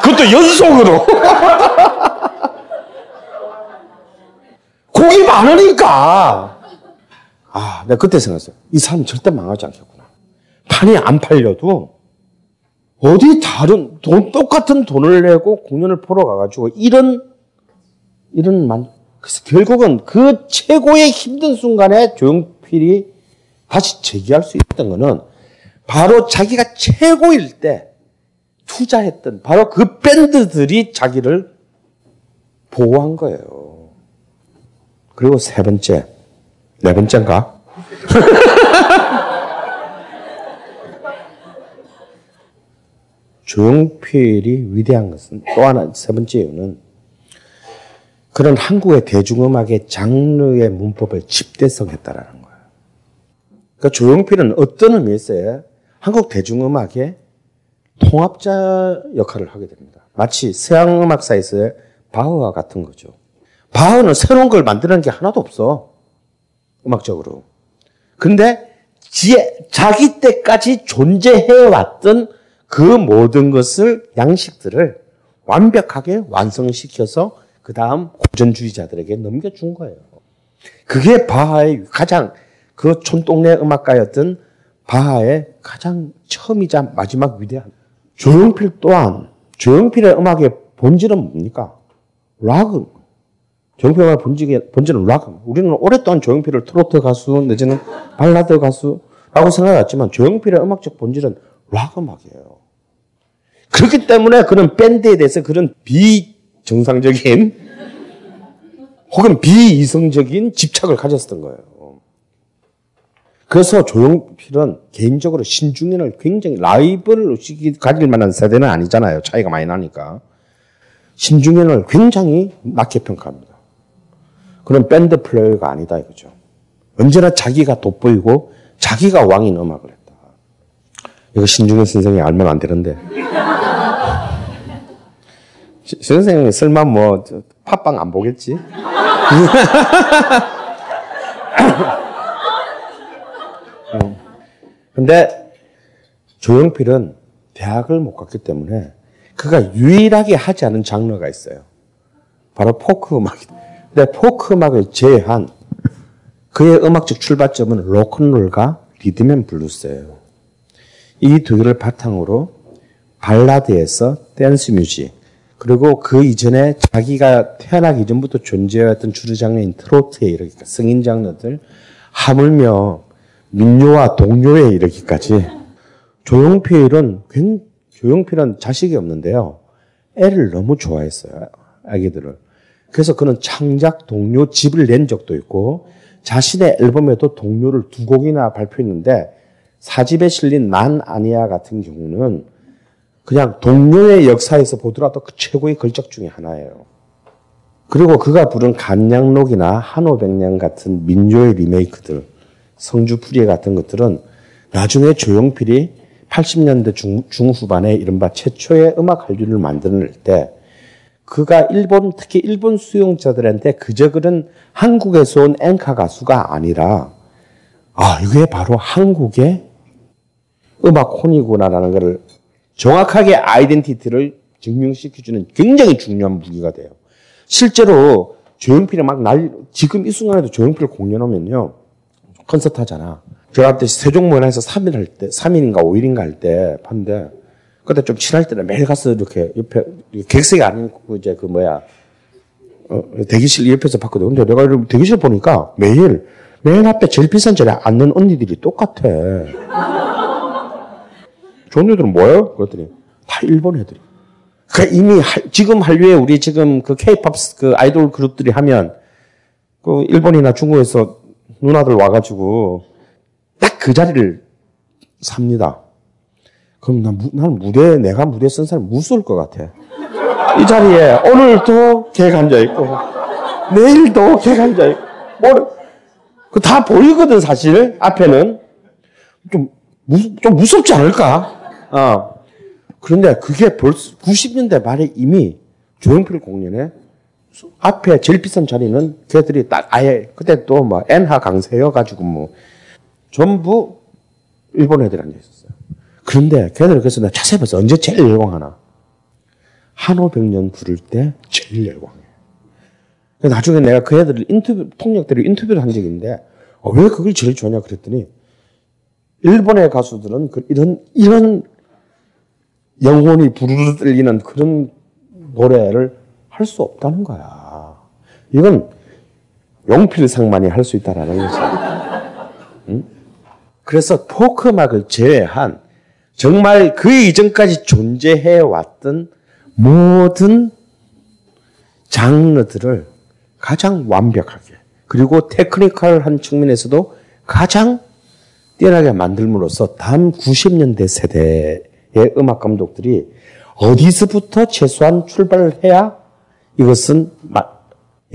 그것도 연속으로. *laughs* 곡이 많으니까. 아, 내가 그때 생각했어요. 이 사람 절대 망하지 않겠구나. 판이 안 팔려도 어디 다른 돈 똑같은 돈을 내고 공연을 보러 가가지고 이런 이런 만 그래서 결국은 그 최고의 힘든 순간에 조용필이 다시 재기할 수 있던 거는 바로 자기가 최고일 때 투자했던 바로 그 밴드들이 자기를 보호한 거예요. 그리고 세 번째, 네 번째인가? 조용필이 위대한 것은 또 하나 세 번째 이유는 그런 한국의 대중음악의 장르의 문법을 집대성했다라는 거예요. 그러니까 조용필은 어떤 의미에서 한국 대중음악의 통합자 역할을 하게 됩니다. 마치 서양 음악사에서의 바흐와 같은 거죠. 바흐는 새로운 걸 만드는 게 하나도 없어. 음악적으로. 근데 지에, 자기 때까지 존재해왔던 그 모든 것을, 양식들을 완벽하게 완성시켜서 그 다음 고전주의자들에게 넘겨준 거예요. 그게 바하의 가장 그 촌동네 음악가였던 바하의 가장 처음이자 마지막 위대한 조용필 또한 조용필의 음악의 본질은 뭡니까? 락은 조용필의 본질이, 본질은 락은 우리는 오랫동안 조용필을 트로트 가수 내지는 발라드 가수라고 생각했지만 조용필의 음악적 본질은 락 음악이에요. 그렇기 때문에 그런 밴드에 대해서 그런 비정상적인 혹은 비이성적인 집착을 가졌던 거예요. 그래서 조용필은 개인적으로 신중현을 굉장히 라이벌 의식이 가질 만한 세대는 아니잖아요. 차이가 많이 나니까. 신중현을 굉장히 낮게 평가합니다. 그런 밴드 플레이어가 아니다 이거죠. 언제나 자기가 돋보이고 자기가 왕인 음악을 했다. 이거 신중현 선생이 알면 안 되는데. *laughs* 선생님 설마 뭐 팟빵 안 보겠지? *laughs* 근데 조용필은 대학을 못 갔기 때문에 그가 유일하게 하지 않은 장르가 있어요. 바로 포크 음악이다. 근데 포크 음악을 제외한 그의 음악적 출발점은 로큰롤과 리듬앤 블루스예요. 이 두 개를 바탕으로 발라드에서 댄스 뮤직 그리고 그 이전에 자기가 태어나기 이전부터 존재해왔던 주류 장르인 트로트에 이렇게 성인 장르들 하물며 민요와 동요에 이르기까지 조용필은 조용필은 자식이 없는데요. 애를 너무 좋아했어요. 아기들을. 그래서 그는 창작 동요 집을 낸 적도 있고 자신의 앨범에도 동요를 두 곡이나 발표했는데 사집에 실린 난 아니야 같은 경우는 그냥 동요의 역사에서 보더라도 그 최고의 걸작 중의 하나예요. 그리고 그가 부른 간양록이나 한오백냥 같은 민요의 리메이크들 성주풀이에 같은 것들은 나중에 조용필이 80년대 중, 중후반에 이른바 최초의 음악 한류를 만들 때 그가 일본 특히 일본 수용자들한테 그저 그런 한국에서 온 앵카 가수가 아니라 아 이게 바로 한국의 음악 혼이구나라는 것을 정확하게 아이덴티티를 증명시켜주는 굉장히 중요한 무기가 돼요. 실제로 조용필이 막 날, 지금 이 순간에도 조용필 공연하면요. 콘서트 하잖아. 제가 그때 세종문화에서 3일 할 때, 3일인가 5일인가 할 때 봤는데 그때 좀 친할 때는 매일 가서 이렇게 옆에 객석이 아닌 그 이제 그 뭐야 어, 대기실 옆에서 봤거든. 근데 내가 이렇게 대기실 보니까 매일 맨 앞에 제일 비싼 자리에 앉는 언니들이 똑같아. 저 언니들은 뭐예요? 그랬더니 다 일본 애들이. 그 이미 할- 지금 한류에 우리 지금 그 케이팝 그 아이돌 그룹들이 하면 그 일본이나 중국에서 누나들 와가지고 딱 그 자리를 삽니다. 그럼 난, 무- 난 무대, 내가 무대 쓴 사람 무서울 것 같아. 이 자리에 오늘도 걔가 앉아있고, 내일도 걔가 앉아있고, 뭐, 그다 보이거든, 사실. 앞에는. 좀, 무, 좀 무섭지 않을까? 어. 그런데 그게 벌써 90년대 말에 이미 조용필 공연에 앞에 제일 비싼 자리는 걔들이 딱 아예 그때 또뭐 엔하 강세여 가지고 뭐 전부 일본 애들이 앉아 있었어요. 그런데 걔들 그래서 내가 자세히 봐서 언제 제일 열광하나? 한오백년 부를 때 제일 열광해. 나중에 내가 그 애들을 인터뷰 통역들을 인터뷰를 한 적이 있는데 어, 왜 그걸 제일 좋아하냐 그랬더니 일본의 가수들은 그 이런 이런 영혼이 부르르 들리는 그런 노래를 할 수 없다는 거야. 이건 용필상만이 할 수 있다라는 거지. 응? 그래서 포크 음악을 제외한 정말 그 이전까지 존재해 왔던 모든 장르들을 가장 완벽하게 그리고 technical한 측면에서도 가장 뛰어나게 만들므로써 다음 90년대 세대의 음악 감독들이 어디서부터 최소한 출발을 해야 이것은 마-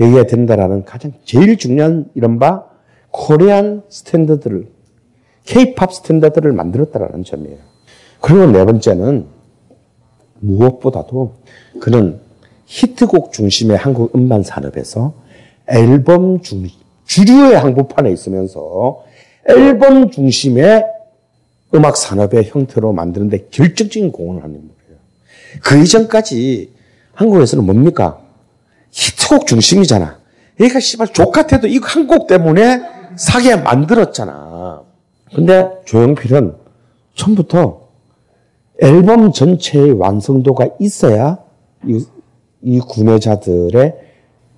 얘기가 된다라는 가장 제일 중요한 이른바 Korean standard를 K-pop standard를 만들었다라는 점이에요. 그리고 네 번째는 무엇보다도 그는 히트곡 중심의 한국 음반 산업에서 앨범 중 주류의 한복판에 있으면서 앨범 중심의 음악 산업의 형태로 만드는데 결정적인 공헌을 하는 인물이에요. 그 이전까지 한국에서는 뭡니까? 히트곡 중심이잖아. 그러니까 씨발 족같아도 이거 한곡 때문에 사게 만들었잖아. 근데 조용필은 처음부터 앨범 전체의 완성도가 있어야 이, 이 구매자들의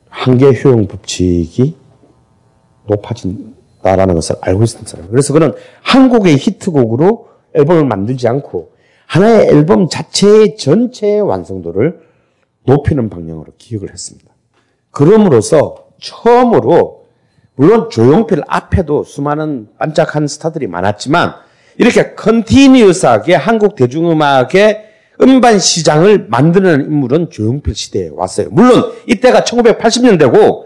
한계 효용 법칙이 높아진다라는 것을 알고 사람이에요. 그래서 그는 한국의 히트곡으로 앨범을 만들지 않고 하나의 앨범 자체의 전체의 완성도를 높이는 방향으로 기획을 했습니다. 그럼으로써 처음으로 물론 조용필 앞에도 수많은 반짝한 스타들이 많았지만 이렇게 continuous하게 한국 대중음악의 음반 시장을 만드는 인물은 조용필 시대에 왔어요. 물론 이때가 1980년대고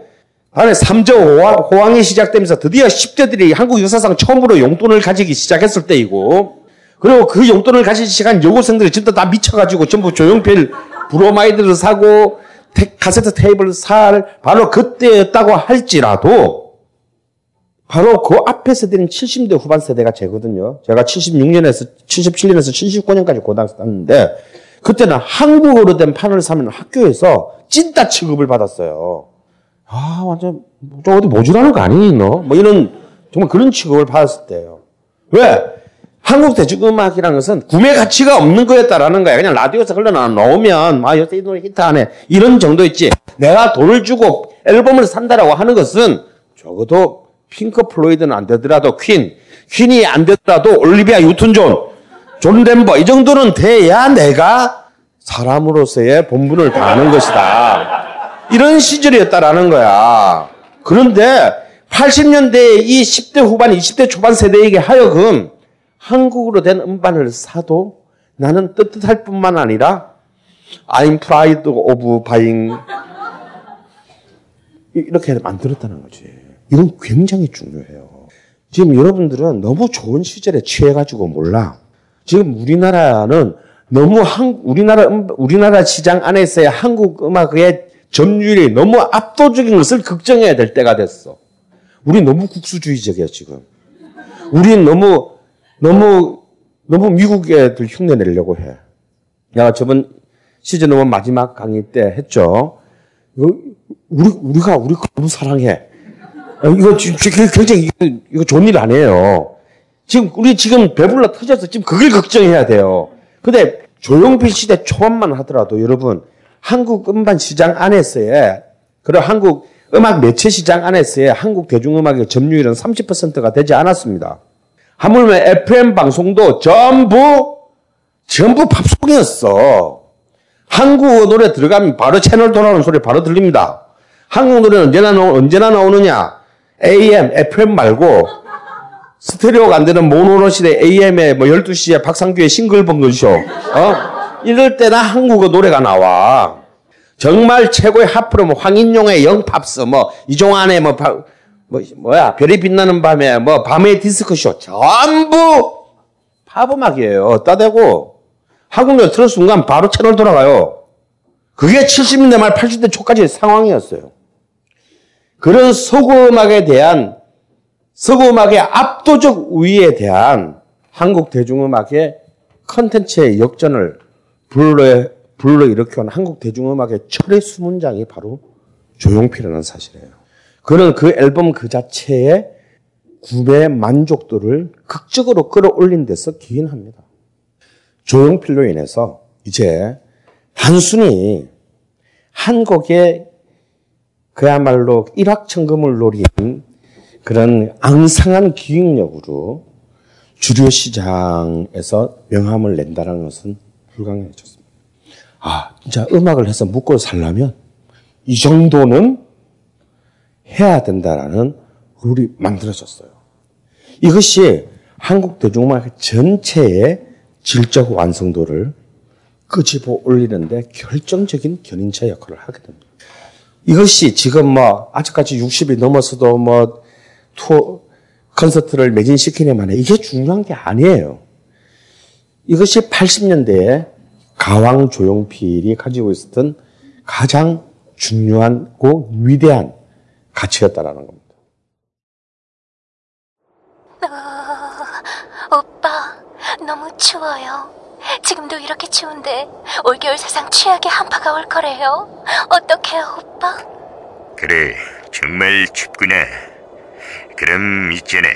다음에 3저 호황이 시작되면서 드디어 10대들이 한국 역사상 처음으로 용돈을 가지기 시작했을 때이고 그리고 그 용돈을 가지기 시작한 여고생들이 전부 다 미쳐가지고 전부 조용필 브로마이드를 사고 테, 카세트 테이프를 살 바로 그때였다고 할지라도 바로 그 앞에 세대는 70대 후반 세대가 제거든요. 제가 76년에서 77년에서 79년까지 고등학교 다녔는데 그때는 한국어로 된 판을 사면 학교에서 찐따 취급을 받았어요. 아 완전 저 어디 모질하는 거 아니니 너? 뭐 이런 정말 그런 취급을 받았을 때예요. 왜? 한국 대중음악이라는 것은 구매 가치가 없는 거였다라는 거야. 그냥 라디오에서 흘러나오면 아 요새 이 노래 히트하네 이런 정도였지. 내가 돈을 주고 앨범을 산다라고 하는 것은 적어도 핑크 플로이드는 안 되더라도 퀸, 퀸이 안 되더라도 올리비아 뉴튼 존, 존 덴버 이 정도는 돼야 내가 사람으로서의 본분을 다하는 것이다. 이런 시절이었다라는 거야. 그런데 80년대 이 10대 후반, 20대 초반 세대에게 하여금 한국어로 된 음반을 사도 나는 떳떳할 뿐만 아니라 I'm proud of buying 이렇게 만들었다는 거지. 이건 굉장히 중요해요. 지금 여러분들은 너무 좋은 시절에 취해가지고 몰라. 지금 우리나라는 너무 한, 우리나라, 음- 우리나라 시장 안에서의 한국 음악의 점유율이 너무 압도적인 것을 걱정해야 될 때가 됐어. 우리 너무 국수주의적이야, 지금. 우린 너무, 너무, 너무 미국 애들 흉내 내려고 해. 내가 저번 시즌 5 마지막 강의 때 했죠. 우리, 우리가, 우리 너무 사랑해. 어, 이거 지- 지- 굉장히, 이거, 좋은 일 아니에요. 지금, 우리 지금 배불러 터져서 지금 그걸 걱정해야 돼요. 근데 조용필 시대 초반만 하더라도 여러분 한국 음반 시장 안에서의 그리고 한국 음악 매체 시장 안에서의 한국 대중음악의 점유율은 30%가 되지 않았습니다. 하물며 FM 방송도 전부 전부 팝송이었어. 한국어 노래 들어가면 바로 채널 돌아오는 소리 바로 들립니다. 한국 노래는 언제나, 언제나 나오느냐? AM, FM 말고 스테레오가 안 되는 모노로 시대 AM에 뭐 12시에 박상규의 싱글벙글쇼. 어? 이럴 때나 한국어 노래가 나와. 정말 최고의 하프로 뭐 황인용의 영팝스 뭐 이종환의 뭐, 바, 뭐 뭐야 별이 빛나는 밤에 뭐 밤의 디스크쇼 전부 팝음악이에요. 따대고 한국노래 틀은 순간 바로 채널 돌아가요. 그게 70년대 말 80대 초까지의 상황이었어요. 그런 서구음악에 대한 서구음악의 압도적 우위에 대한 한국 대중음악의 컨텐츠의 역전을 불러, 불러 일으켜온 한국 대중음악의 철의 수문장이 바로 조용필이라는 사실이에요. 그는 그 앨범 그 자체의 구매 만족도를 극적으로 끌어올린 데서 기인합니다. 조용필로 인해서 이제 단순히 한 곡의 그야말로 일확천금을 노린 그런 앙상한 기획력으로 주류 시장에서 명함을 낸다는 것은 불가능해졌습니다. 아, 진짜 음악을 해서 먹고 살려면 이 정도는 해야 된다라는 룰이 만들어졌어요. 이것이 한국 대중음악 전체의 질적 완성도를 끄집어 올리는데 결정적인 견인차 역할을 하게 됩니다. 이것이 지금 뭐 아직까지 60이 넘어서도 뭐 투어 콘서트를 매진시키네만 해. 이게 중요한 게 아니에요. 이것이 80년대에 가왕 조용필이 가지고 있었던 가장 중요하고 위대한 가치였다라는 겁니다. 어, 오빠, 너무 추워요. 지금도 이렇게 추운데 올겨울 사상 최악의 한파가 올 거래요. 어떡해요, 오빠? 그래, 정말 춥구나. 그럼 있잖아.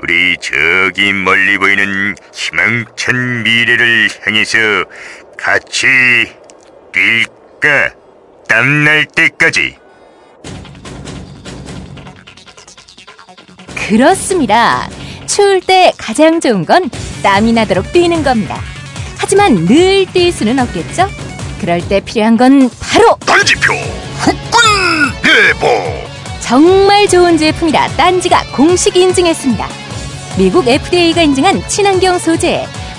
우리 저기 멀리 보이는 희망찬 미래를 향해서 같이 뛸까? 땀날 때까지. 그렇습니다. 추울 때 가장 좋은 건 땀이 나도록 뛰는 겁니다. 하지만 늘 뛸 수는 없겠죠? 그럴 때 필요한 건 바로 단지표 후끈 대보 정말 좋은 제품이라 딴지가 공식 인증했습니다. 미국 FDA가 인증한 친환경 소재,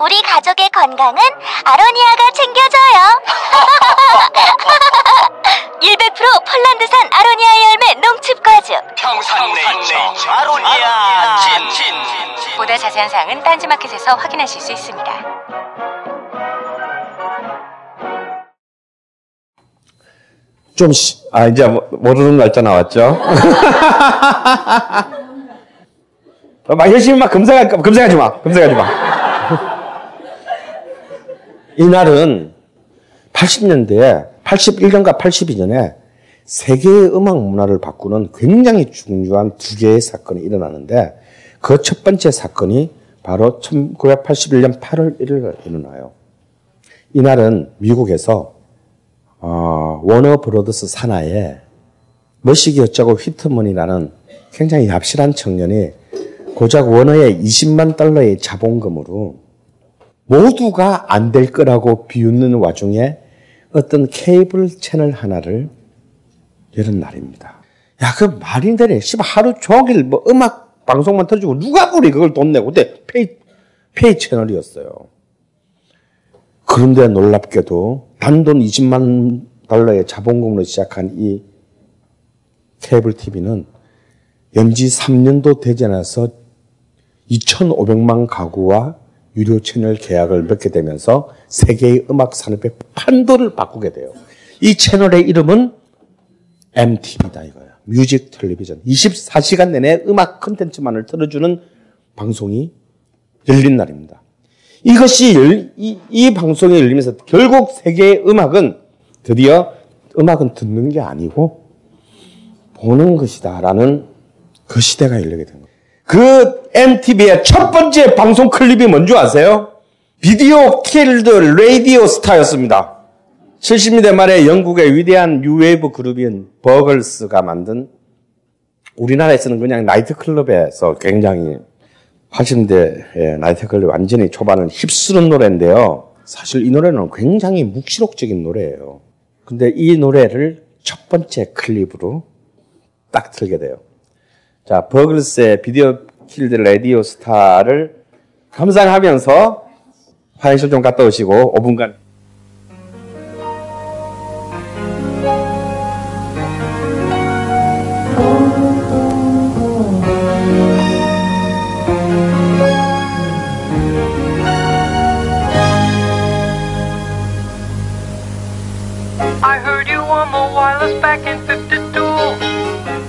우리 가족의 건강은 아로니아가 챙겨줘요. *laughs* 100% 폴란드산 아로니아 열매 농축 과즙. 평산 네이처 아로니아 친 보다 자세한 사항은 딴지마켓에서 확인하실 수 있습니다. 좀, 시, 아, 이제 모- 모르는 날짜 나왔죠? *laughs* 어, 막 열심히 막 검색할, 검색하지 마. 검색하지 마. 이날은 80년대에 81년과 82년에 세계의 음악 문화를 바꾸는 굉장히 중요한 두 개의 사건이 일어나는데 그 첫 번째 사건이 바로 1981년 8월 1일 날 일어나요. 이날은 미국에서 어, 워너 브로더스 산하에 머시기 어쩌고 휘트먼이라는 굉장히 얍실한 청년이 고작 워너의 20만 달러의 자본금으로 모두가 안 될 거라고 비웃는 와중에 어떤 케이블 채널 하나를 여는 날입니다. 야, 그 말이 되네. 씨발, 하루 종일 뭐 음악 방송만 틀어주고 누가 그리 그걸 돈 내고. 그때 페이, 페이 채널이었어요. 그런데 놀랍게도 단돈 20만 달러의 자본금으로 시작한 이 케이블 TV는 연지 3년도 되지 않아서 2,500만 가구와 유료 채널 계약을 맺게 되면서 세계의 음악 산업의 판도를 바꾸게 돼요. 이 채널의 이름은 MTV다 이거예요. 뮤직 텔레비전. 24시간 내내 음악 컨텐츠만을 틀어주는 방송이 열린 날입니다. 이것이 열, 이, 이 방송이 열리면서 결국 세계의 음악은 드디어 음악은 듣는 게 아니고 보는 것이다라는 그 시대가 열리게 된 거예요. 그 MTV의 첫 번째 방송 클립이 뭔지 아세요? Video Killed Radio Star였습니다. 70년대 말에 영국의 위대한 뉴웨이브 그룹인 버글스가 만든 우리나라에서는 그냥 나이트클럽에서 굉장히 80년대 나이트클럽 완전히 초반을 휩쓰는 노래인데요. 사실 이 노래는 굉장히 묵시록적인 노래예요. 근데 이 노래를 첫 번째 클립으로 딱 틀게 돼요. 자, 버글스의 Video Killed Radio Star를 감상하면서 화장실 좀 갔다 오시고 5분간. I heard you on the wireless back in 52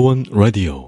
벙커원 라디오